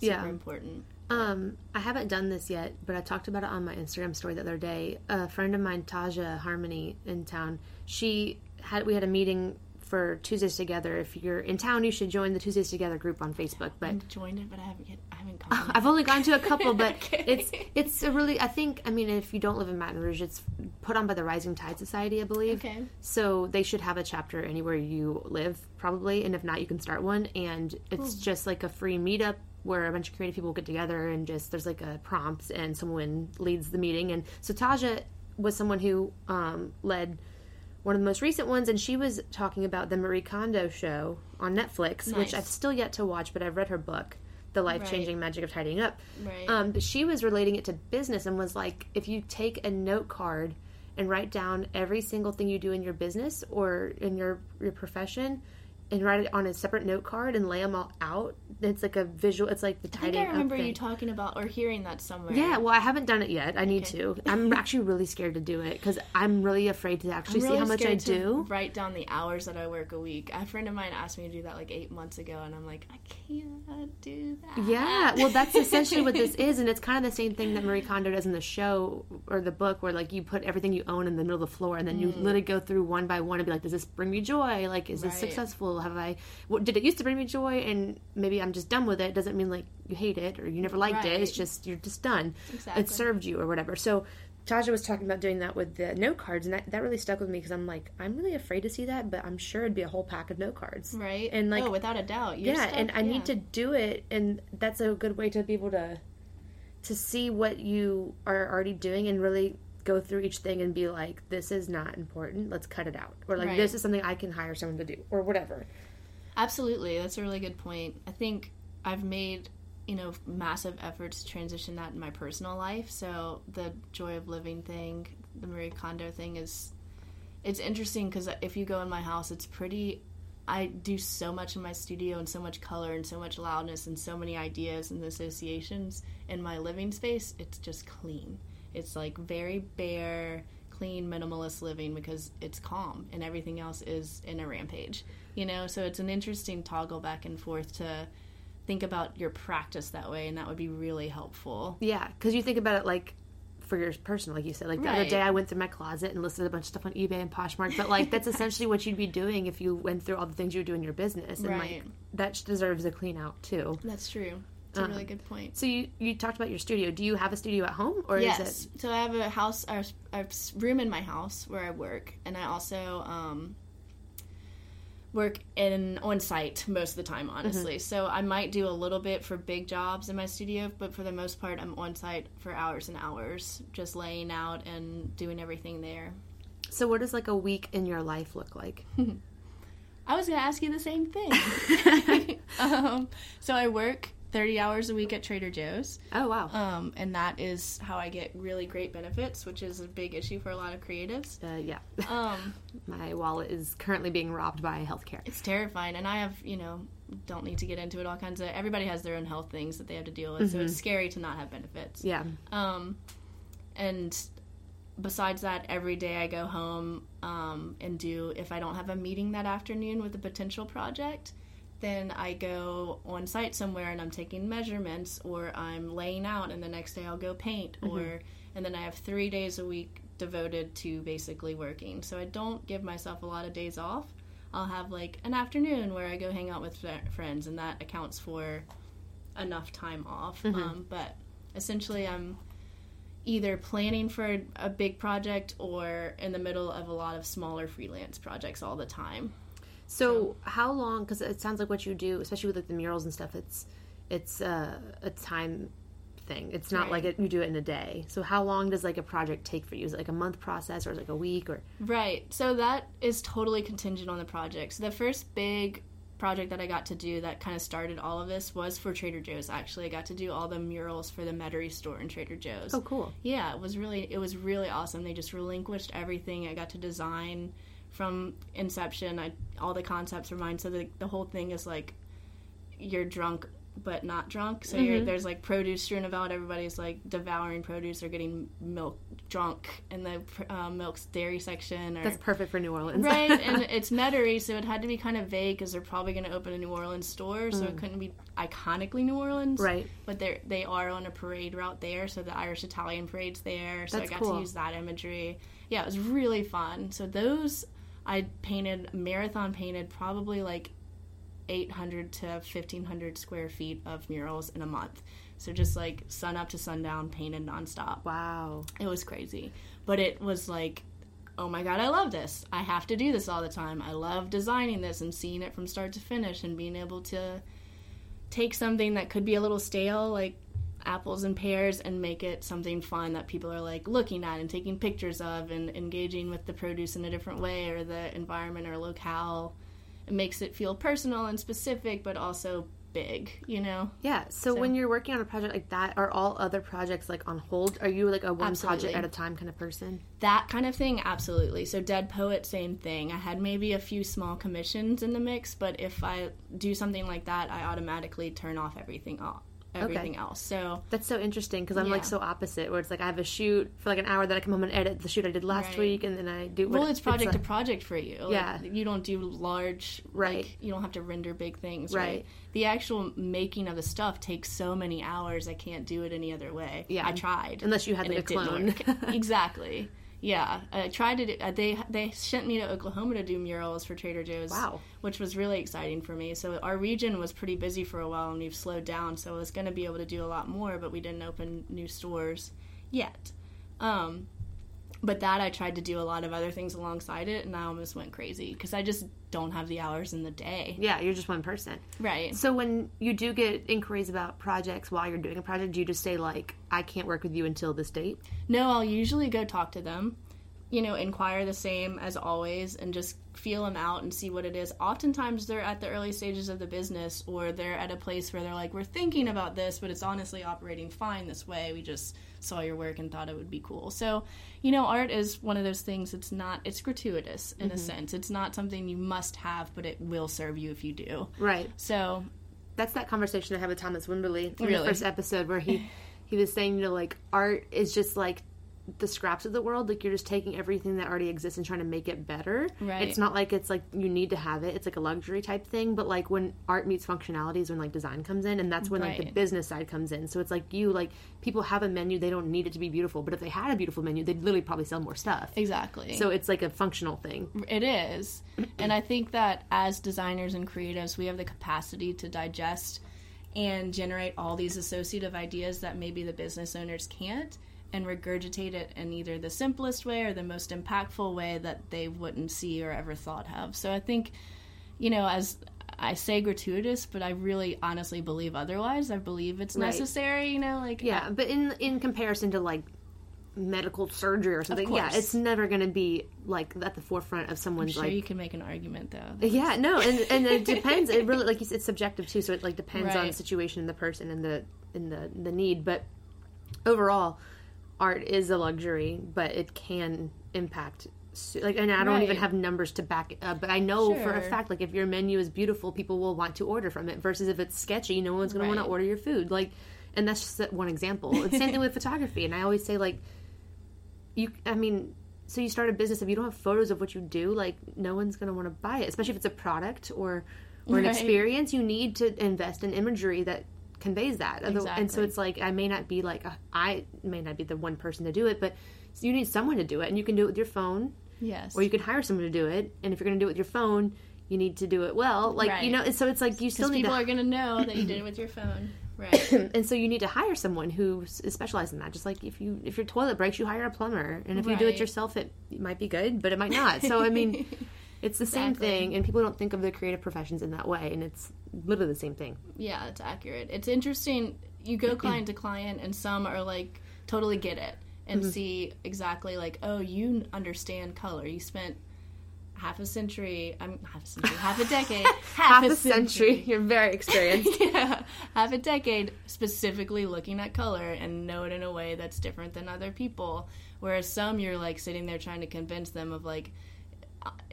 Speaker 2: Super
Speaker 1: Yeah.
Speaker 2: important.
Speaker 1: Um, I haven't done this yet, but I talked about it on my Instagram story the other day. A friend of mine, Taja Harmony, in town, she had we had a meeting for Tuesdays Together. If you're in town, you should join the Tuesdays Together group on Facebook. But
Speaker 2: I've joined it, but I haven't yet, I haven't come.
Speaker 1: I've only gone to a couple, but
Speaker 2: Okay.
Speaker 1: it's it's a really I think I mean if you don't live in Baton Rouge, it's put on by the Rising Tide Society, I believe.
Speaker 2: Okay.
Speaker 1: So they should have a chapter anywhere you live, probably, and if not, you can start one. And it's just like a free meetup where a bunch of creative people get together and just there's like a prompt and someone leads the meeting. And so Taja was someone who um, led one of the most recent ones, and she was talking about the Marie Kondo show on Netflix, which I've still yet to watch, but I've read her book, The Life Changing Magic of Tidying Up.
Speaker 2: Right.
Speaker 1: Um, but she was relating it to business and was like, if you take a note card and write down every single thing you do in your business or in your your profession, and write it on a separate note card and lay them all out, it's like a visual. It's like the
Speaker 2: I think I remember you talking about or hearing that somewhere.
Speaker 1: Yeah, well, I haven't done it yet. I need
Speaker 2: Okay.
Speaker 1: to. I'm actually really scared to do it because I'm really afraid to actually
Speaker 2: really
Speaker 1: see how much I do.
Speaker 2: Write down the hours that I work a week. A friend of mine asked me to do that like eight months ago, and I'm like, I can't do that.
Speaker 1: Yeah, well, that's essentially what this is, and it's kind of the same thing that Marie Kondo does in the show or the book, where like you put everything you own in the middle of the floor, and then you mm. literally go through one by one and be like, "Does this bring me joy? Like, is this
Speaker 2: Right.
Speaker 1: Have I? What did it used to bring me joy? And maybe I'm just done with it. Doesn't mean like you hate it or you never liked it. It's just you're just done.
Speaker 2: Exactly.
Speaker 1: It served you or whatever. So. Tasha was talking about doing that with the note cards, and that, that really stuck with me because I'm like, I'm really afraid to see that, but I'm sure it'd be a whole pack of note cards.
Speaker 2: Right.
Speaker 1: And, like-
Speaker 2: oh, without a doubt. Your
Speaker 1: yeah
Speaker 2: stuff-
Speaker 1: and i
Speaker 2: yeah.
Speaker 1: need to do it and that's a good way to be able to to see what you are already doing and really go through each thing and be like this is not important let's cut it out or like
Speaker 2: Right.
Speaker 1: this is something i can hire someone to do or whatever
Speaker 2: Absolutely, that's a really good point. I think I've made you know massive efforts to transition that in my personal life. So the joy of living thing, the Marie Kondo thing is it's interesting because if you go in my house, it's pretty. I do so much in my studio and so much color and so much loudness and so many ideas and associations in my living space. It's just clean. It's like very bare, clean, minimalist living because it's calm and everything else is in a rampage. You know, so it's an interesting toggle back and forth to think about your practice that way, and that would be really helpful.
Speaker 1: yeah because you think about it like for your personal like you said like the other day i went through my closet and listed a bunch of stuff on ebay and poshmark but like that's essentially what you'd be doing if you went through all the things you do in your business and like that deserves a clean out too
Speaker 2: That's true. It's a
Speaker 1: Um,
Speaker 2: really good point.
Speaker 1: so you you talked about your studio do you have a studio at home or
Speaker 2: yes.
Speaker 1: is it
Speaker 2: So I have a house, a a room in my house where I work, and I also um, work in on site most of the time. Honestly,
Speaker 1: Mm-hmm.
Speaker 2: so I might do a little bit for big jobs in my studio, but for the most part, I'm on site for hours and hours, just laying out and doing everything there.
Speaker 1: So, what does like a week in your life look like?
Speaker 2: I was gonna ask you the same thing. um, so I work 30 hours a week at Trader Joe's.
Speaker 1: Oh wow,
Speaker 2: Um, and that is how I get really great benefits, which is a big issue for a lot of creatives.
Speaker 1: uh, yeah.
Speaker 2: Um,
Speaker 1: My wallet is currently being robbed by healthcare.
Speaker 2: it's terrifying, and I have, you know, don't need to get into it. All kinds of everybody has their own health things that they have to deal with, so it's scary to not have benefits.
Speaker 1: Yeah,
Speaker 2: Um, and besides that, every day I go home um, and do, if I don't have a meeting that afternoon with a potential project, then I go on site somewhere and I'm taking measurements or I'm laying out, and the next day I'll go paint, or and then I have three days a week devoted to basically working. So I don't give myself a lot of days off. I'll have like an afternoon where I go hang out with friends, and that accounts for enough time off. Um, but essentially, I'm either planning for a big project or in the middle of a lot of smaller freelance projects all the time.
Speaker 1: So, how long? Because it sounds like what you do, especially with like the murals and stuff, it's it's uh, a time thing. It's not
Speaker 2: Right.
Speaker 1: like it, you do it in a day. So, how long does like a project take for you? Is it like a month process, or is it like a week, or
Speaker 2: Right. So that is totally contingent on the project. So the first big project that I got to do that kind of started all of this was for Trader Joe's. Actually, I got to do all the murals for the Metairie store in Trader Joe's.
Speaker 1: oh, cool.
Speaker 2: Yeah, it was really it was really awesome. They just relinquished everything. I got to design from inception. I all the concepts were mine. So the the whole thing is like you're drunk but not drunk. So you're, there's like produce strewn about. Everybody's like devouring produce or getting milk drunk in the uh, milk's dairy section. Or
Speaker 1: That's perfect for New Orleans,
Speaker 2: right, and it's Metairie, so it had to be kind of vague because they're probably going to open a New Orleans store, so it couldn't be iconically New Orleans.
Speaker 1: right.
Speaker 2: But they they are on a parade route there, so the Irish Italian parade's there. So
Speaker 1: That's
Speaker 2: I got
Speaker 1: cool.
Speaker 2: to use that imagery. Yeah, it was really fun. So those I painted marathon painted probably like 800 to 1500 square feet of murals in a month. So just like sun up to sundown painted nonstop.
Speaker 1: Wow.
Speaker 2: It was crazy. But it was like, oh my god, I love this. I have to do this all the time. I love designing this and seeing it from start to finish and being able to take something that could be a little stale, like apples and pears, and make it something fun that people are like looking at and taking pictures of and engaging with the produce in a different way or the environment or locale. It makes it feel personal and specific, but also big, you know?
Speaker 1: Yeah. So,
Speaker 2: So-
Speaker 1: when you're working on a project like that, are all other projects like on hold? Are you like a one
Speaker 2: Absolutely.
Speaker 1: project at a time kind of person?
Speaker 2: That kind of thing, absolutely. So, Dead Poet, same thing. I had maybe a few small commissions in the mix, but if I do something like that, I automatically turn off everything off. Everything else. So
Speaker 1: That's so interesting because I'm like so opposite. Where it's like I have a shoot for like an hour, then I come home and edit the shoot I did last
Speaker 2: Right.
Speaker 1: week, and then I do.
Speaker 2: well, it's project
Speaker 1: like-
Speaker 2: to project for you. Like,
Speaker 1: Yeah.
Speaker 2: you don't do large.
Speaker 1: Right.
Speaker 2: Like, you don't have to render big things.
Speaker 1: Right.
Speaker 2: Right. The actual making of the stuff takes so many hours. I can't do it any other way.
Speaker 1: Yeah.
Speaker 2: I tried.
Speaker 1: Unless you had like a clone.
Speaker 2: exactly. Yeah, I tried to. Do, uh, they they sent me to Oklahoma to do murals for Trader Joe's.
Speaker 1: Wow.
Speaker 2: which was really exciting for me. So our region was pretty busy for a while, and we've slowed down. So I was going to be able to do a lot more, but we didn't open new stores yet. Um, but that I tried to do a lot of other things alongside it, and I almost went crazy because I just don't have the hours in the day.
Speaker 1: yeah, you're just one person.
Speaker 2: Right.
Speaker 1: So when you do get inquiries about projects while you're doing a project, do you just say like, "I can't work with you until this date"?
Speaker 2: No, I'll usually go talk to them, you know, inquire the same as always and just feel them out and see what it is. Oftentimes they're at the early stages of the business or they're at a place where they're like, we're thinking about this, but it's honestly operating fine this way. We just saw your work and thought it would be cool. So, you know, art is one of those things, it's not, it's gratuitous in a mm-hmm. sense. It's not something you must have, but it will serve you if you do.
Speaker 1: Right.
Speaker 2: So,
Speaker 1: That's that conversation I had with Thomas Wimberly in the first episode where he he was saying, you know, like art is just like the scraps of the world. Like you're just taking everything that already exists and trying to make it better.
Speaker 2: Right.
Speaker 1: It's not like it's like you need to have it. It's like a luxury type thing. But like when art meets functionality is when like design comes in, and that's when like the business side comes in. So it's like you like people have a menu. They don't need it to be beautiful, but if they had a beautiful menu, they'd literally probably sell more stuff.
Speaker 2: exactly.
Speaker 1: So it's like a functional thing.
Speaker 2: It is. and I think that as designers and creatives, we have the capacity to digest and generate all these associative ideas that maybe the business owners can't and regurgitate it in either the simplest way or the most impactful way that they wouldn't see or ever thought of. So I think, you know, as I say gratuitous, but I really honestly believe otherwise. I believe it's
Speaker 1: Right.
Speaker 2: necessary, you know, like
Speaker 1: Yeah, but in in comparison to like medical surgery or something, yeah, it's never going to be like at the forefront of someone's
Speaker 2: sure
Speaker 1: like
Speaker 2: you can make an argument though.
Speaker 1: Yeah, no, and and it depends. It really like it's subjective too. So it like depends on the situation and the person and the and the the need. But overall, art is a luxury, but it can impact. Like, and I don't even have numbers to back it up, but I know for a fact, like if your menu is beautiful, people will want to order from it. Versus if it's sketchy, no one's going to want to order your food. Like, and that's just one example. It's the same thing with photography. And I always say, like, you. I mean, so you start a business if you don't have photos of what you do like no one's going to want to buy it especially if it's a product or or an
Speaker 2: Right.
Speaker 1: experience you need to invest in imagery that conveys that Other- and so it's like i may not be like a, i may not be the one person to do it but you need someone to do it and you can do it with your phone
Speaker 2: Yes.
Speaker 1: or you can hire someone to do it and if you're going to do it with your phone you need to do it well like you
Speaker 2: Right.
Speaker 1: know so it's like you still need
Speaker 2: people
Speaker 1: to
Speaker 2: are going to know that you did it with your phone. Right.
Speaker 1: and so you need to hire someone who s- specialized in that. Just like if you if your toilet breaks, you hire a plumber, and if you do it yourself, it, might be good, but it might not. So I mean, it's the same
Speaker 2: Exactly.
Speaker 1: thing, and people don't think of the creative professions in that way, and it's literally the same thing.
Speaker 2: Yeah, it's accurate. It's interesting. You go client to client, and some are like totally get it and
Speaker 1: Mm-hmm.
Speaker 2: see exactly like, oh, you understand color. You spent half a century. I'm half a century, half a decade, half,
Speaker 1: Half a century, you're very experienced.
Speaker 2: yeah, half a decade specifically looking at color and know it in a way that's different than other people. Whereas some, you're like sitting there trying to convince them of like,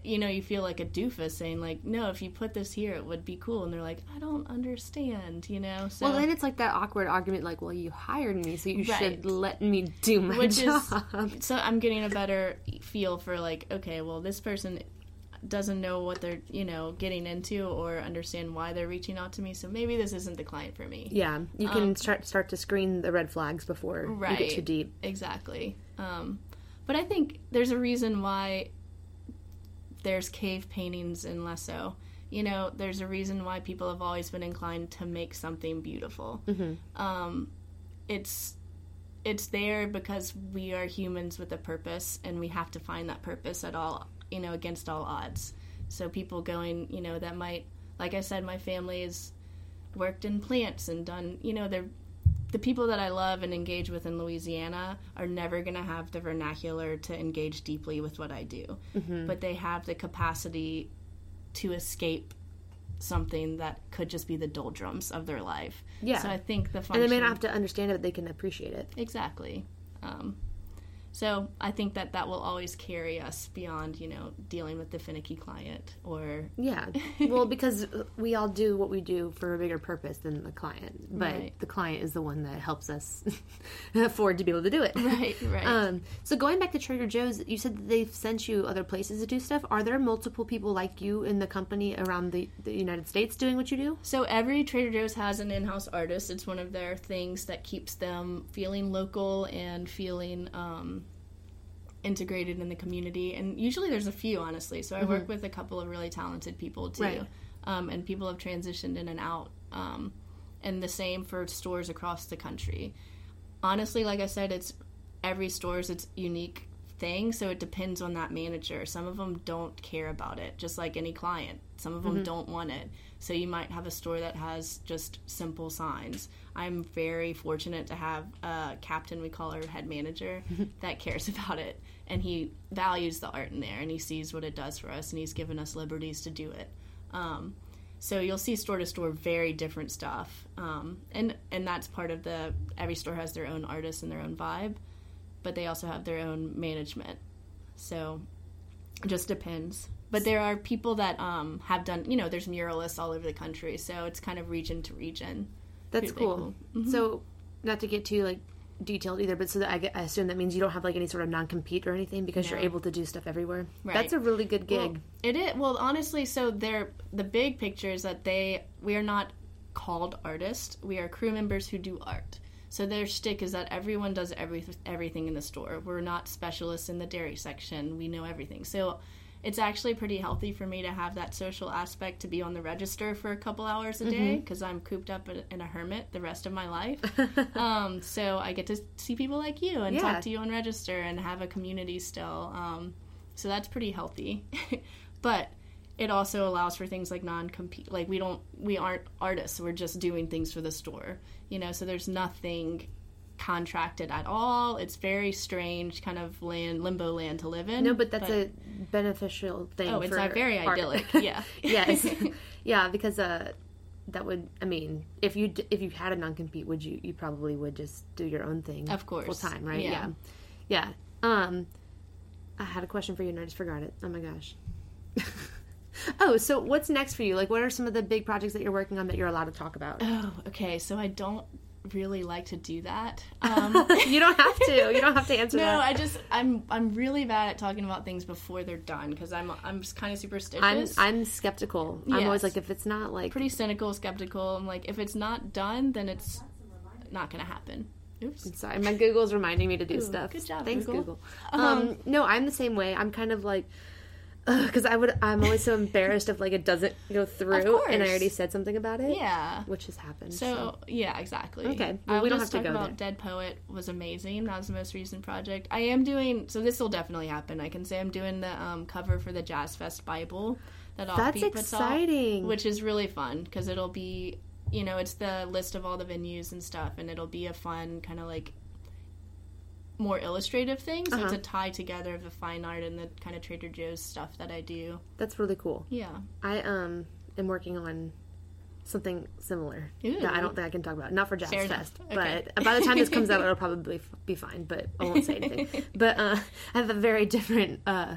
Speaker 2: you know, you feel like a doofus saying like, no, if you put this here, it would be cool, and they're like, I don't understand, you know. So
Speaker 1: well, then it's like that awkward argument, like, well, you hired me, so you
Speaker 2: Right.
Speaker 1: should let me do my
Speaker 2: which
Speaker 1: job.
Speaker 2: is so I'm getting a better feel for like, okay, well, this person doesn't know what they're you know getting into or understand why they're reaching out to me so maybe this isn't the client for me
Speaker 1: yeah, you can start start to screen the red flags before you
Speaker 2: Um,
Speaker 1: get too deep.
Speaker 2: Exactly. Um, but I think there's a reason why there's cave paintings in Lascaux. You know, there's a reason why people have always been inclined to make something beautiful. Um, it's it's there because we are humans with a purpose, and we have to find that purpose at all, you know, against all odds. So people going, you know, that might, like I said, my family is worked in plants and done, you know, they're the people that I love and engage with in Louisiana are never going to have the vernacular to engage deeply with what I do.
Speaker 1: Mm-hmm.
Speaker 2: But they have the capacity to escape something that could just be the doldrums of their life.
Speaker 1: Yeah.
Speaker 2: So I think the
Speaker 1: and they may not have to understand it, but they can appreciate it.
Speaker 2: Exactly. Um, so I think that that will always carry us beyond, you know, dealing with the finicky client or
Speaker 1: Yeah. Well, because we all do what we do for a bigger purpose than the client, but
Speaker 2: Right.
Speaker 1: the client is the one that helps us afford to be able to do it.
Speaker 2: right, right.
Speaker 1: Um, so going back to Trader Joe's, you said that they've sent you other places to do stuff. Are there multiple people like you in the company around the, the United States doing what you do?
Speaker 2: So every Trader Joe's has an in-house artist. It's one of their things that keeps them feeling local and feeling um, integrated in the community. And usually there's a few, honestly. So I work with a couple of really talented people too,
Speaker 1: Right.
Speaker 2: um, and people have transitioned in and out. Um, and the same for stores across the country. Honestly, like I said, it's every store's its unique thing, so it depends on that manager. Some of them don't care about it, just like any client. Some of them don't want it. So you might have a store that has just simple signs. I'm very fortunate to have a captain, we call our head manager, that cares about it. And he values the art in there and he sees what it does for us and he's given us liberties to do it. Um, so you'll see store to store very different stuff, um, and and that's part of the every store has their own artist and their own vibe, but they also have their own management. So it just depends. But there are people that um, have done, you know, there's muralists all over the country, so it's kind of region to region.
Speaker 1: That's cool. So, not to get too like detailed either, but so that I, get, I assume that means you don't have like any sort of non compete or anything because you're able to do stuff everywhere.
Speaker 2: Right.
Speaker 1: That's a really good gig.
Speaker 2: Well, it is well, honestly. So they're the big picture is that they we are not called artists. We are crew members who do art. So their shtick is that everyone does every, everything in the store. We're not specialists in the dairy section. We know everything. So it's actually pretty healthy for me to have that social aspect to be on the register for a couple hours a
Speaker 1: Mm-hmm.
Speaker 2: day because I'm cooped up in- a hermit the rest of my life. um, so I get to see people like you and
Speaker 1: Yeah.
Speaker 2: talk to you on register and have a community still. Um, so that's pretty healthy. but it also allows for things like non-compete like we don't we aren't artists we're just doing things for the store you know so there's nothing contracted at all it's very strange kind of land limbo land to live in
Speaker 1: No, but that's a beneficial thing.
Speaker 2: oh it's
Speaker 1: for
Speaker 2: very
Speaker 1: art.
Speaker 2: idyllic yeah
Speaker 1: yes, yeah, because uh, that would. I mean, if you if you had a non compete, would you? You probably would just do your own thing.
Speaker 2: Of course.
Speaker 1: full time, right?
Speaker 2: Yeah.
Speaker 1: yeah, yeah. Um, I had a question for you and I just forgot it. Oh my gosh. Oh, so what's next for you? Like, what are some of the big projects that you're working on that you're allowed to talk about?
Speaker 2: oh okay so i don't really like to do that um,
Speaker 1: you don't have to. You don't have to answer
Speaker 2: no
Speaker 1: that.
Speaker 2: i just i'm i'm really bad at talking about things before they're done because i'm i'm just kind of superstitious
Speaker 1: I'm I'm skeptical. I'm always like, if it's not like
Speaker 2: pretty cynical, skeptical. I'm like, if it's not done, then it's not gonna happen. Oops.
Speaker 1: I'm Sorry, my Google's reminding me to do
Speaker 2: Ooh,
Speaker 1: stuff.
Speaker 2: good job,
Speaker 1: Thanks,
Speaker 2: Google.
Speaker 1: Google. Um,
Speaker 2: Um,
Speaker 1: no, I'm the same way. I'm kind of like, because I would. I'm always so embarrassed if like it doesn't go through, and I already said something about it.
Speaker 2: Yeah.
Speaker 1: which has happened.
Speaker 2: So yeah, exactly.
Speaker 1: Okay. Well, we don't have to
Speaker 2: talk
Speaker 1: go
Speaker 2: about Dead Poet was amazing. That was the most recent project. I am doing so. This will definitely happen. I can say I'm doing the um, cover for the Jazz Fest Bible that
Speaker 1: That's
Speaker 2: Offbeat puts out,
Speaker 1: exciting.
Speaker 2: which is really fun because it'll be you know it's the list of all the venues and stuff, and it'll be a fun kind of like more illustrative thing. So it's
Speaker 1: Uh-huh.
Speaker 2: a tie together of the fine art and the kind of Trader Joe's stuff that I do.
Speaker 1: that's really cool.
Speaker 2: Yeah.
Speaker 1: I um am working on something similar
Speaker 2: Ooh.
Speaker 1: that I don't think I can talk about. Not for Jazz
Speaker 2: Fair.
Speaker 1: Fest,
Speaker 2: Okay.
Speaker 1: but by the time this comes out, it'll probably be fine. But I won't say anything. but uh, I have a very different uh,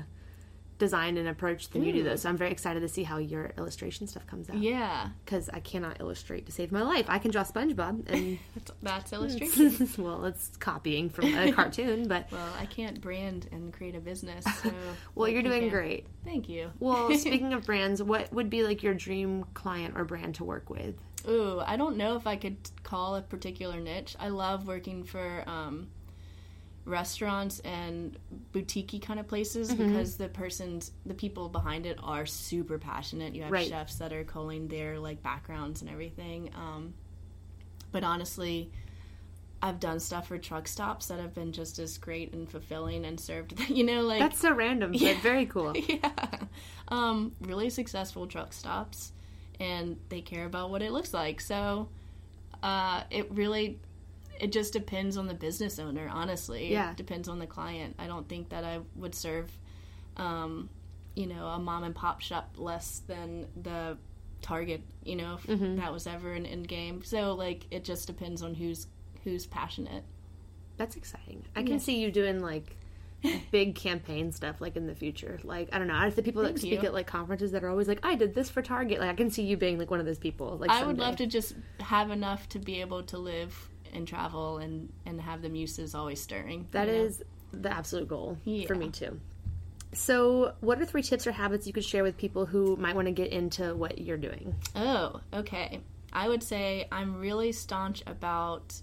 Speaker 1: design and approach than you do, though. So I'm very excited to see how your illustration stuff comes out.
Speaker 2: Yeah.
Speaker 1: Because I cannot illustrate to save my life. I can draw SpongeBob, and
Speaker 2: That's, that's illustration.
Speaker 1: well, it's copying from a cartoon. But
Speaker 2: Well, I can't brand and create a business. So
Speaker 1: well, you're doing
Speaker 2: can.
Speaker 1: great.
Speaker 2: Thank you.
Speaker 1: Well, speaking of brands, what would be like your dream client or brand to work with?
Speaker 2: Ooh, I don't know if I could call a particular niche. I love working for um, restaurants and boutique kind of places
Speaker 1: Mm-hmm.
Speaker 2: because the persons, the people behind it are super passionate. You have
Speaker 1: Right.
Speaker 2: chefs that are calling their like backgrounds and everything. Um, but honestly, I've done stuff for truck stops that have been just as great and fulfilling and served. You know, like
Speaker 1: That's so random, but very cool.
Speaker 2: yeah. Um, really successful truck stops and they care about what it looks like. So uh, it really it just depends on the business owner. Honestly,
Speaker 1: Yeah.
Speaker 2: it depends on the client. I don't think that I would serve, um, you know, a mom and pop shop less than the Target. You know, if
Speaker 1: Mm-hmm.
Speaker 2: that was ever an end game. So like it just depends on who's who's passionate.
Speaker 1: That's exciting. I can
Speaker 2: Yeah.
Speaker 1: see you doing like big campaign stuff like in the future. Like I don't know, I the people that speak
Speaker 2: you.
Speaker 1: at like conferences that are always like, I did this for Target. Like I can see you being like one of those people. Like
Speaker 2: I would love to just have enough to be able to live and travel and and have the muses always stirring.
Speaker 1: That
Speaker 2: is know?
Speaker 1: the absolute goal for me too. So, what are three tips or habits you could share with people who might want to get into what you're doing?
Speaker 2: Oh, okay. I would say I'm really staunch about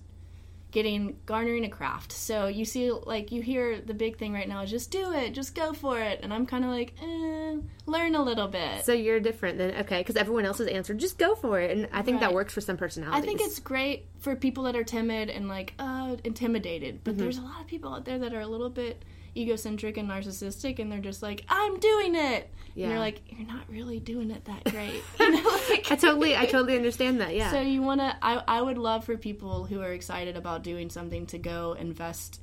Speaker 2: getting garnering a craft. So you see, like you hear the big thing right now is just do it, just go for it, and I'm kind of like, eh, learn a little bit.
Speaker 1: So you're different than okay, because everyone else has answered. Just go for it, and I think that works for some personalities.
Speaker 2: I think it's great for people that are timid and like uh, intimidated, but
Speaker 1: Mm-hmm.
Speaker 2: there's a lot of people out there that are a little bit egocentric and narcissistic, and they're just like, "I'm doing it,"
Speaker 1: Yeah.
Speaker 2: and you're like, "You're not really doing it that great," you know, like
Speaker 1: I totally, I totally understand that. Yeah.
Speaker 2: So you want to? I I would love for people who are excited about doing something to go invest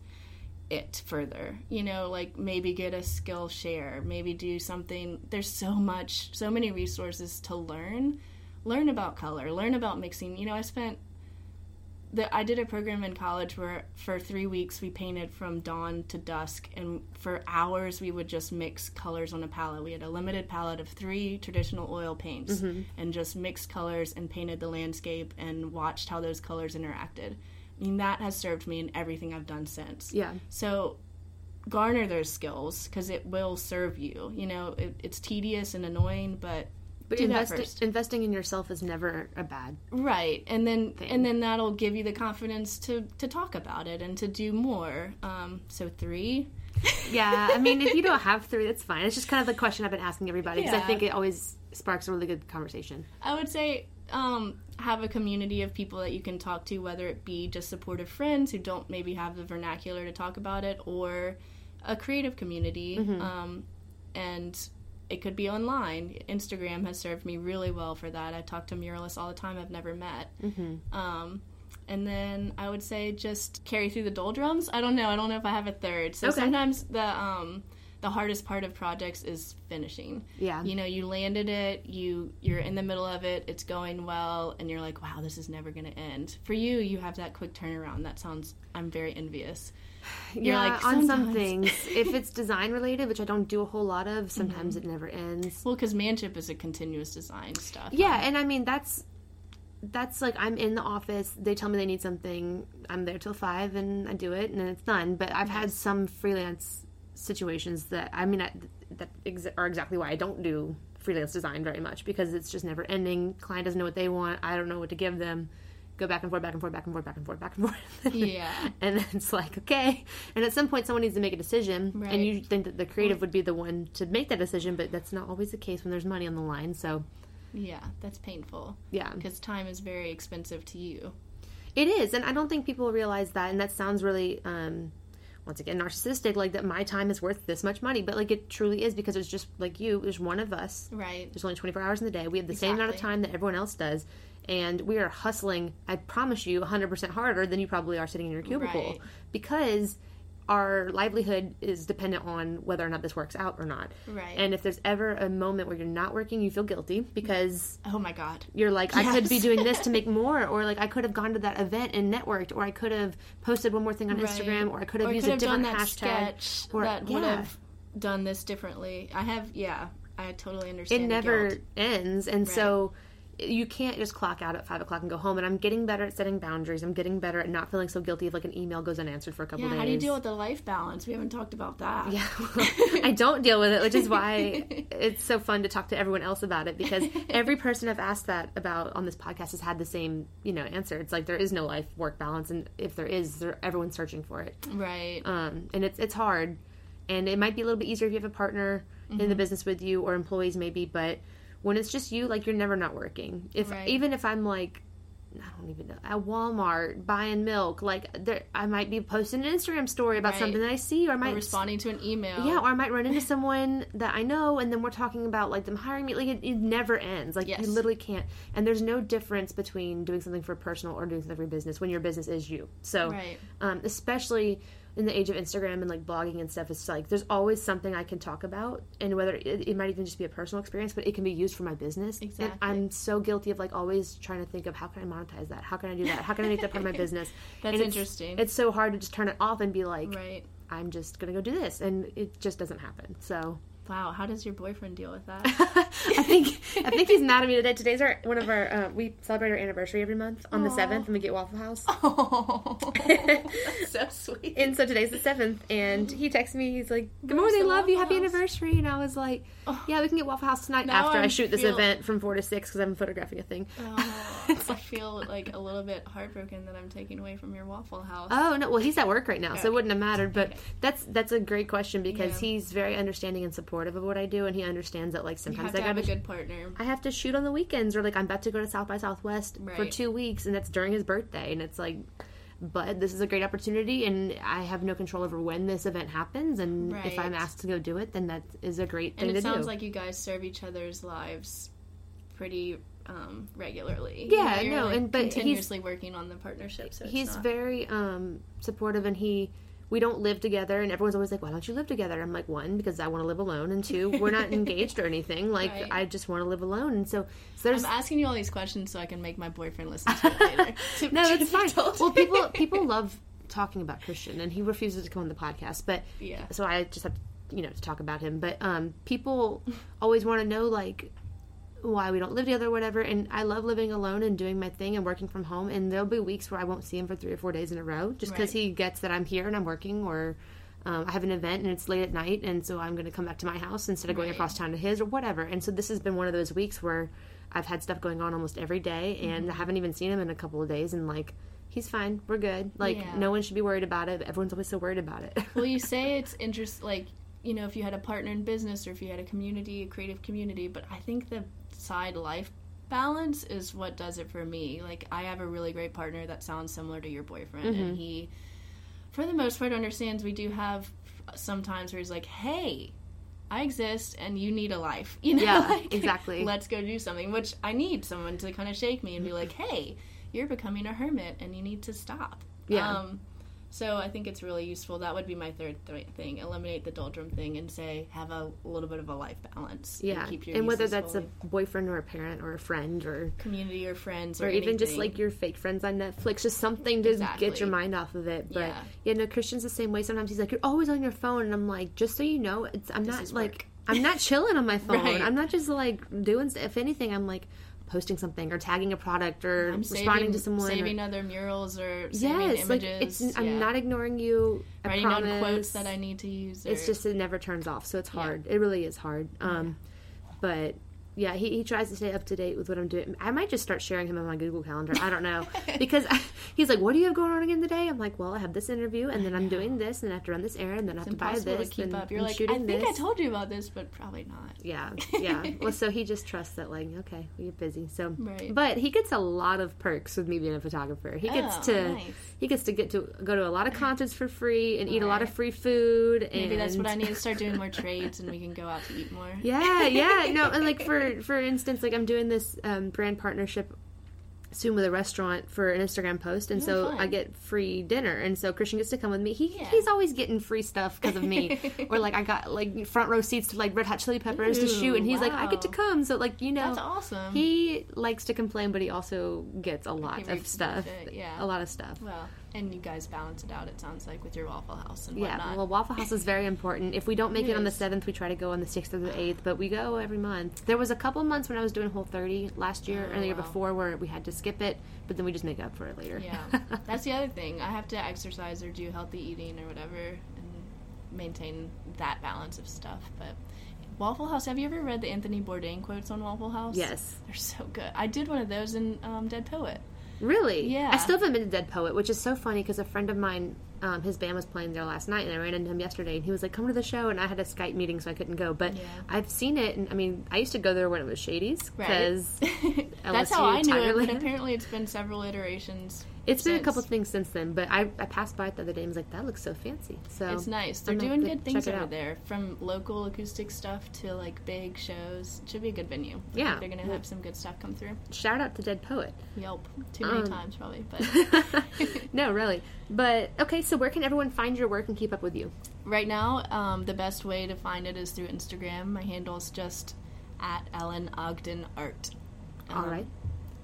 Speaker 2: it further. You know, like maybe get a skill share, maybe do something. There's so much, so many resources to learn. Learn about color. Learn about mixing. You know, I spent. The, I did a program in college where for three weeks we painted from dawn to dusk, and for hours we would just mix colors on a palette. We had a limited palette of three traditional oil paints, mm-hmm. and just mixed colors and painted the landscape and watched how those colors interacted. I mean, that has served me in everything I've done since.
Speaker 1: yeah.
Speaker 2: So garner those skills because it will serve you. You know, it, it's tedious and annoying, but
Speaker 1: But
Speaker 2: do
Speaker 1: investi-
Speaker 2: first.
Speaker 1: investing in yourself is never a bad.
Speaker 2: right, and then and then that'll give you the confidence to to talk about it and to do more. Um, so three,
Speaker 1: Yeah, I mean, if you don't have three, that's fine. It's just kind of the question I've been asking everybody because I think it always sparks a really good conversation.
Speaker 2: I would say um, have a community of people that you can talk to, whether it be just supportive friends who don't maybe have the vernacular to talk about it, or a creative community. Um, and it could be online. Instagram has served me really well for that. I talk to muralists all the time I've never met. Um, and then I would say just carry through the doldrums. I don't know. I don't know if I have a third. So
Speaker 1: Okay.
Speaker 2: sometimes the um, the hardest part of projects is finishing
Speaker 1: Yeah.
Speaker 2: you know you landed it you you're in the middle of it it's going well and you're like wow this is never going to end for you you have that quick turnaround that sounds i'm very envious You're
Speaker 1: yeah,
Speaker 2: like,
Speaker 1: on some things, if it's design related, which I don't do a whole lot of,
Speaker 2: Mm-hmm.
Speaker 1: sometimes it never ends.
Speaker 2: well because manship is a continuous design stuff
Speaker 1: Yeah, and I mean that's that's like I'm in the office. They tell me they need something. I'm there till five, and I do it, and then it's done. But I've had some freelance situations that I mean I, that ex- are exactly why I don't do freelance design very much because it's just never ending. Client doesn't know what they want. I don't know what to give them. Go back and forth, back and forth, back and forth, back and forth, back and forth.
Speaker 2: Yeah.
Speaker 1: and then it's like okay. And at some point, someone needs to make a decision,
Speaker 2: Right.
Speaker 1: and you think that the creative would be the one to make that decision, but that's not always the case when there's money on the line. So
Speaker 2: yeah that's painful
Speaker 1: yeah.
Speaker 2: because time is very expensive to you
Speaker 1: It is, and I don't think people realize that. And that sounds really, um, once again, narcissistic. Like that, my time is worth this much money, but like it truly is because it's just like you. There's one of us.
Speaker 2: right
Speaker 1: There's only 24 hours in the day. We have the same amount of time that everyone else does, and we are hustling. I promise you, 100% harder than you probably are sitting in your cubicle
Speaker 2: Right.
Speaker 1: because our livelihood is dependent on whether or not this works out or not.
Speaker 2: Right.
Speaker 1: And if there's ever a moment where you're not working, you feel guilty because
Speaker 2: oh my god
Speaker 1: you're like, I could be doing this to make more, or like I could have gone to that event and networked, or I could have posted one more thing on
Speaker 2: Right.
Speaker 1: Instagram, or I could have
Speaker 2: Or
Speaker 1: used
Speaker 2: could
Speaker 1: a
Speaker 2: have done
Speaker 1: different hashtag.
Speaker 2: sketch
Speaker 1: or-
Speaker 2: that would have done this differently i have yeah i totally understand
Speaker 1: It never ends, and so you can't just clock out at five o'clock and go home. And I'm getting better at setting boundaries. I'm getting better at not feeling so guilty if like an email goes unanswered for a couple
Speaker 2: yeah
Speaker 1: days.
Speaker 2: how do you deal with the life balance we haven't talked about that
Speaker 1: Yeah, I don't deal with it, which is why it's so fun to talk to everyone else about it because every person I've asked that about on this podcast has had the same, you know, answer. It's like there is no life work balance, and if there is, everyone's searching for it.
Speaker 2: right
Speaker 1: Um, and it's it's hard, and it might be a little bit easier if you have a partner in
Speaker 2: Mm-hmm.
Speaker 1: the business with you or employees maybe, but when it's just you, like you're never not working. If
Speaker 2: Right.
Speaker 1: even if I'm like I don't even know at Walmart buying milk. Like there, I might be posting an Instagram story about
Speaker 2: Right.
Speaker 1: something that I see, or I
Speaker 2: Or
Speaker 1: might
Speaker 2: responding to an email.
Speaker 1: yeah, or I might run into someone that I know, and then we're talking about like them hiring me. Like it, it never ends. Like
Speaker 2: Yes.
Speaker 1: you literally can't. And there's no difference between doing something for personal or doing something for business when your business is you. So,
Speaker 2: Right.
Speaker 1: um, especially in the age of Instagram and like blogging and stuff, it's like there's always something I can talk about, and whether it, it might even just be a personal experience, but it can be used for my business. And I'm so guilty of like always trying to think of how can I monetize that? How can I do that? How can I make that part of my business?
Speaker 2: That's
Speaker 1: it's-
Speaker 2: interesting.
Speaker 1: It's so hard to just turn it off and be like,
Speaker 2: right.
Speaker 1: I'm just gonna go do this, and it just doesn't happen. So
Speaker 2: Wow. How does your boyfriend deal with that?
Speaker 1: I think I think he's mad at me today. Today's our one of our uh, we celebrate our anniversary every month on the seventh, and we get Waffle House.
Speaker 2: oh, that's so sweet.
Speaker 1: And so today's the seventh, and he texts me. He's like, "Good morning, love you, happy
Speaker 2: House?"
Speaker 1: anniversary." And I was like,
Speaker 2: Oh.
Speaker 1: "Yeah, we can get Waffle House tonight
Speaker 2: Now
Speaker 1: after I
Speaker 2: I
Speaker 1: shoot this
Speaker 2: feel-
Speaker 1: event from four to six because I'm photographing a thing."
Speaker 2: Oh, I feel like a little bit heartbroken that I'm taking away from your Waffle House.
Speaker 1: Oh no, well he's at work right now, so it wouldn't have mattered. But
Speaker 2: Okay.
Speaker 1: that's that's a great question because
Speaker 2: Yeah.
Speaker 1: he's very understanding and supportive of what I do, and he understands that like sometimes I
Speaker 2: to have a good partner.
Speaker 1: I have to shoot on the weekends, or like I'm about to go to South by Southwest for two weeks, and that's during his birthday, and it's like, but this is a great opportunity, and I have no control over when this event happens, and if I'm asked to go do it, then that is a great thing
Speaker 2: And it
Speaker 1: to
Speaker 2: sounds
Speaker 1: do.
Speaker 2: like you guys serve each other's lives pretty um, regularly.
Speaker 1: Yeah,
Speaker 2: You know,
Speaker 1: no,
Speaker 2: like,
Speaker 1: and- but he's-
Speaker 2: continuously working on the partnership. So it's
Speaker 1: he's
Speaker 2: not-
Speaker 1: very um, supportive, and he. We don't live together, and everyone's always like, "Why don't you live together?" I'm like, one, because I want to live alone, and two, we're not engaged or anything. Like,
Speaker 2: Right.
Speaker 1: I just want to live alone, and so, so there's
Speaker 2: I'm asking you all these questions so I can make my boyfriend listen to it later. To-
Speaker 1: no, it's fine. Well, people people love talking about Christian, and he refuses to come on the podcast. But
Speaker 2: Yeah.
Speaker 1: so I just have to, you know to talk about him. But um, people always want to know like why we don't live together or whatever. And I love living alone and doing my thing and working from home. And there'll be weeks where I won't see him for three or four days in a row, just because
Speaker 2: Right.
Speaker 1: he gets that I'm here and I'm working or. Um, I have an event and it's late at night, and so I'm going to come back to my house instead of going
Speaker 2: Right.
Speaker 1: across town to his or whatever. And so this has been one of those weeks where I've had stuff going on almost every day, and
Speaker 2: Mm-hmm.
Speaker 1: I haven't even seen him in a couple of days. And like, he's fine, we're good. Like,
Speaker 2: Yeah.
Speaker 1: no one should be worried about it. Everyone's always so worried about it.
Speaker 2: well, you say it's interest like you know if you had a partner in business or if you had a community, a creative community, but I think the side life balance is what does it for me. Like I have a really great partner that sounds similar to your boyfriend,
Speaker 1: Mm-hmm.
Speaker 2: and he, for the most part, understands. We do have some times where he's like, "Hey." I exist and you need a life. You know,
Speaker 1: Yeah, exactly.
Speaker 2: Let's go do something, which I need someone to kind of shake me and be like, hey, you're becoming a hermit and you need to stop.
Speaker 1: Yeah.
Speaker 2: Um, so I think it's really useful. That would be my third th- thing: eliminate the doldrum thing and say have a little bit of a life balance. and
Speaker 1: yeah,
Speaker 2: keep your
Speaker 1: and whether that's
Speaker 2: going.
Speaker 1: a boyfriend or a parent or a friend or
Speaker 2: community or friends or,
Speaker 1: or even just like your fake friends on Netflix, just something to get your mind off of it. But yeah.
Speaker 2: Yeah.
Speaker 1: no, Christian's the same way. Sometimes he's like, "You're always on your phone," and I'm like, "Just so you know, it's I'm not like
Speaker 2: work.
Speaker 1: I'm not chilling on my phone.
Speaker 2: Right.
Speaker 1: I'm not just like doing. If anything, I'm like posting something or tagging a product or
Speaker 2: I'm
Speaker 1: responding
Speaker 2: saving,
Speaker 1: to someone. or-
Speaker 2: saving other murals or saving
Speaker 1: yes, like
Speaker 2: images.
Speaker 1: it's. I'm not ignoring you. I
Speaker 2: writing
Speaker 1: promise.
Speaker 2: down quotes that I need to use. Or,
Speaker 1: It's just it never turns off, so it's
Speaker 2: Yeah.
Speaker 1: hard. It really is hard. Um, but yeah, he, he tries to stay up to date with what I'm doing. I might just start sharing him on my Google Calendar. I don't know because he's like, "What do you have going on again today?" I'm like, "Well, I have this interview, and then I'm doing this, and then I have to run this errand, and then I have
Speaker 2: it's
Speaker 1: to buy this,
Speaker 2: to keep
Speaker 1: and
Speaker 2: up. You're
Speaker 1: I'm
Speaker 2: like, I think I told you about this, but probably not.
Speaker 1: Yeah, yeah. well, so he just trusts that, like, okay, we're busy. So,
Speaker 2: Right.
Speaker 1: but he gets a lot of perks with me being a photographer. He gets
Speaker 2: Oh,
Speaker 1: to
Speaker 2: nice.
Speaker 1: he gets to get to go to a lot of concerts for free and eat a lot of free food.
Speaker 2: Maybe that's what I need to start doing more trades, and we can go out to eat more.
Speaker 1: Yeah, yeah. No, and like for for instance, like I'm doing this um, brand partnership soon with a restaurant for an Instagram post, and
Speaker 2: Oh,
Speaker 1: so
Speaker 2: fun.
Speaker 1: I get free dinner, and so Christian gets to come with me. He
Speaker 2: Yeah.
Speaker 1: he's always getting free stuff because of me, or like I got like front row seats to like Red Hot Chili Peppers to shoot, and he's like, I get to come. So like you know,
Speaker 2: That's awesome.
Speaker 1: he likes to complain, but he also gets a lot of stuff.
Speaker 2: yeah.
Speaker 1: a lot of stuff.
Speaker 2: Well, and you guys balance it out. It sounds like with your Waffle House and
Speaker 1: Yeah,
Speaker 2: whatnot.
Speaker 1: well, Waffle House is very important. If we don't make
Speaker 2: It
Speaker 1: it, on the seventh, we try to go on the sixth or the eighth, but we go every month. There was a couple months when I was doing Whole 30 last year
Speaker 2: Oh,
Speaker 1: or the year
Speaker 2: wow.
Speaker 1: before where we had to skip it, but then we just make up for it later.
Speaker 2: yeah, that's the other thing. I have to exercise or do healthy eating or whatever, and maintain that balance of stuff. But Waffle House. Have you ever read the Anthony Bourdain quotes on Waffle House?
Speaker 1: yes.
Speaker 2: they're so good. I did one of those in um, Dead Poet.
Speaker 1: Really?
Speaker 2: Yeah.
Speaker 1: I still haven't been to Dead Poet, which is so funny because a friend of mine Um, his band was playing there last night, and I ran into him yesterday, and he was like, "Come to the show," and I had a Skype meeting, so I couldn't go. But
Speaker 2: Yeah.
Speaker 1: I've seen it, and I mean, I used to go there when it was Shady's because
Speaker 2: That's
Speaker 1: LSU
Speaker 2: how I knew it,
Speaker 1: Tigerland.
Speaker 2: but apparently it's been several iterations.
Speaker 1: It's been a couple things since then, but I, I passed by it the other day and was like, "That looks so fancy." So
Speaker 2: It's nice. They're
Speaker 1: I'm
Speaker 2: doing good things over
Speaker 1: out.
Speaker 2: there, from local acoustic stuff to like big shows. It should be a good venue.
Speaker 1: Yeah.
Speaker 2: they're gonna have some good stuff come through.
Speaker 1: Shout out to Dead Poet.
Speaker 2: Yelp, too many
Speaker 1: Um,
Speaker 2: times probably, but
Speaker 1: no, really. But okay, so where can everyone find your work and keep up with you?
Speaker 2: right now, um, the best way to find it is through Instagram. My handle is just at Ellen Ogden Art.
Speaker 1: All right.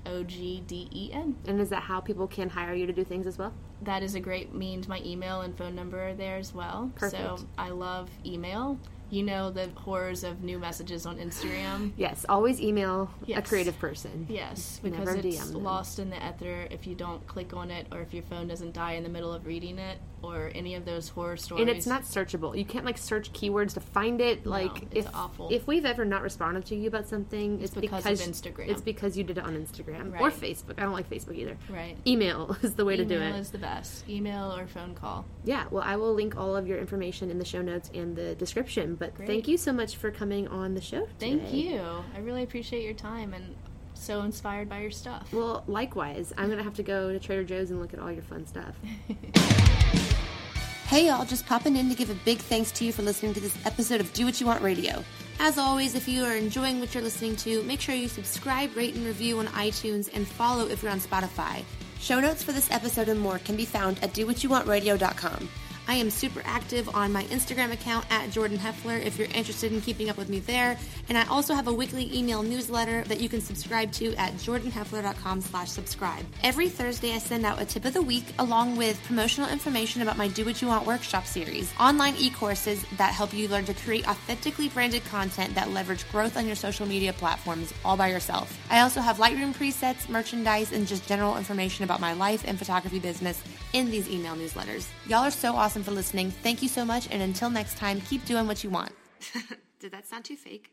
Speaker 2: O G D E N.
Speaker 1: And is that how people can hire you to do things as well?
Speaker 2: That is a great means. My email and phone number are there as well.
Speaker 1: Perfect.
Speaker 2: So I love email. You know the horrors of new messages on Instagram.
Speaker 1: Yes, always email a creative person.
Speaker 2: Yes,
Speaker 1: Never
Speaker 2: because it's lost in the ether if you don't click on it or if your phone doesn't die in the middle of reading it or any of those horror stories.
Speaker 1: And it's not searchable. You can't like search keywords to find it. Like
Speaker 2: it's
Speaker 1: if
Speaker 2: awful.
Speaker 1: if we've ever not responded to you about something, it's,
Speaker 2: because of Instagram.
Speaker 1: It's because you did it on Instagram or Facebook. I don't like Facebook either.
Speaker 2: right.
Speaker 1: Email is the way to do it.
Speaker 2: Email is the best. Email or phone call.
Speaker 1: Yeah, well, I will link all of your information in the show notes and the description. But
Speaker 2: Great.
Speaker 1: thank you so much for coming on the show.
Speaker 2: Thank you. I really appreciate your time and so inspired by your stuff.
Speaker 1: Well, likewise, I'm gonna have to go to Trader Joe's and look at all your fun stuff. Hey y'all, just popping in to give a big thanks to you for listening to this episode of Do What You Want Radio. As always, if you are enjoying what you're listening to, make sure you subscribe, rate, and review on iTunes and follow if you're on Spotify. Show notes for this episode and more can be found at dowhatyouwantradio.com. I am super active on my Instagram account at Jordan Heffler if you're interested in keeping up with me there. And I also have a weekly email newsletter that you can subscribe to at jordanheffler.com slash subscribe. Every Thursday I send out a tip of the week along with promotional information about my Do What You Want workshop series, online e-courses that help you learn to create authentically branded content that leverage growth on your social media platforms all by yourself. I also have Lightroom presets, merchandise, and just general information about my life and photography business in these email newsletters. Y'all are so awesome for listening. Thank you so much, and until next time, keep doing what you want. Did that sound too fake?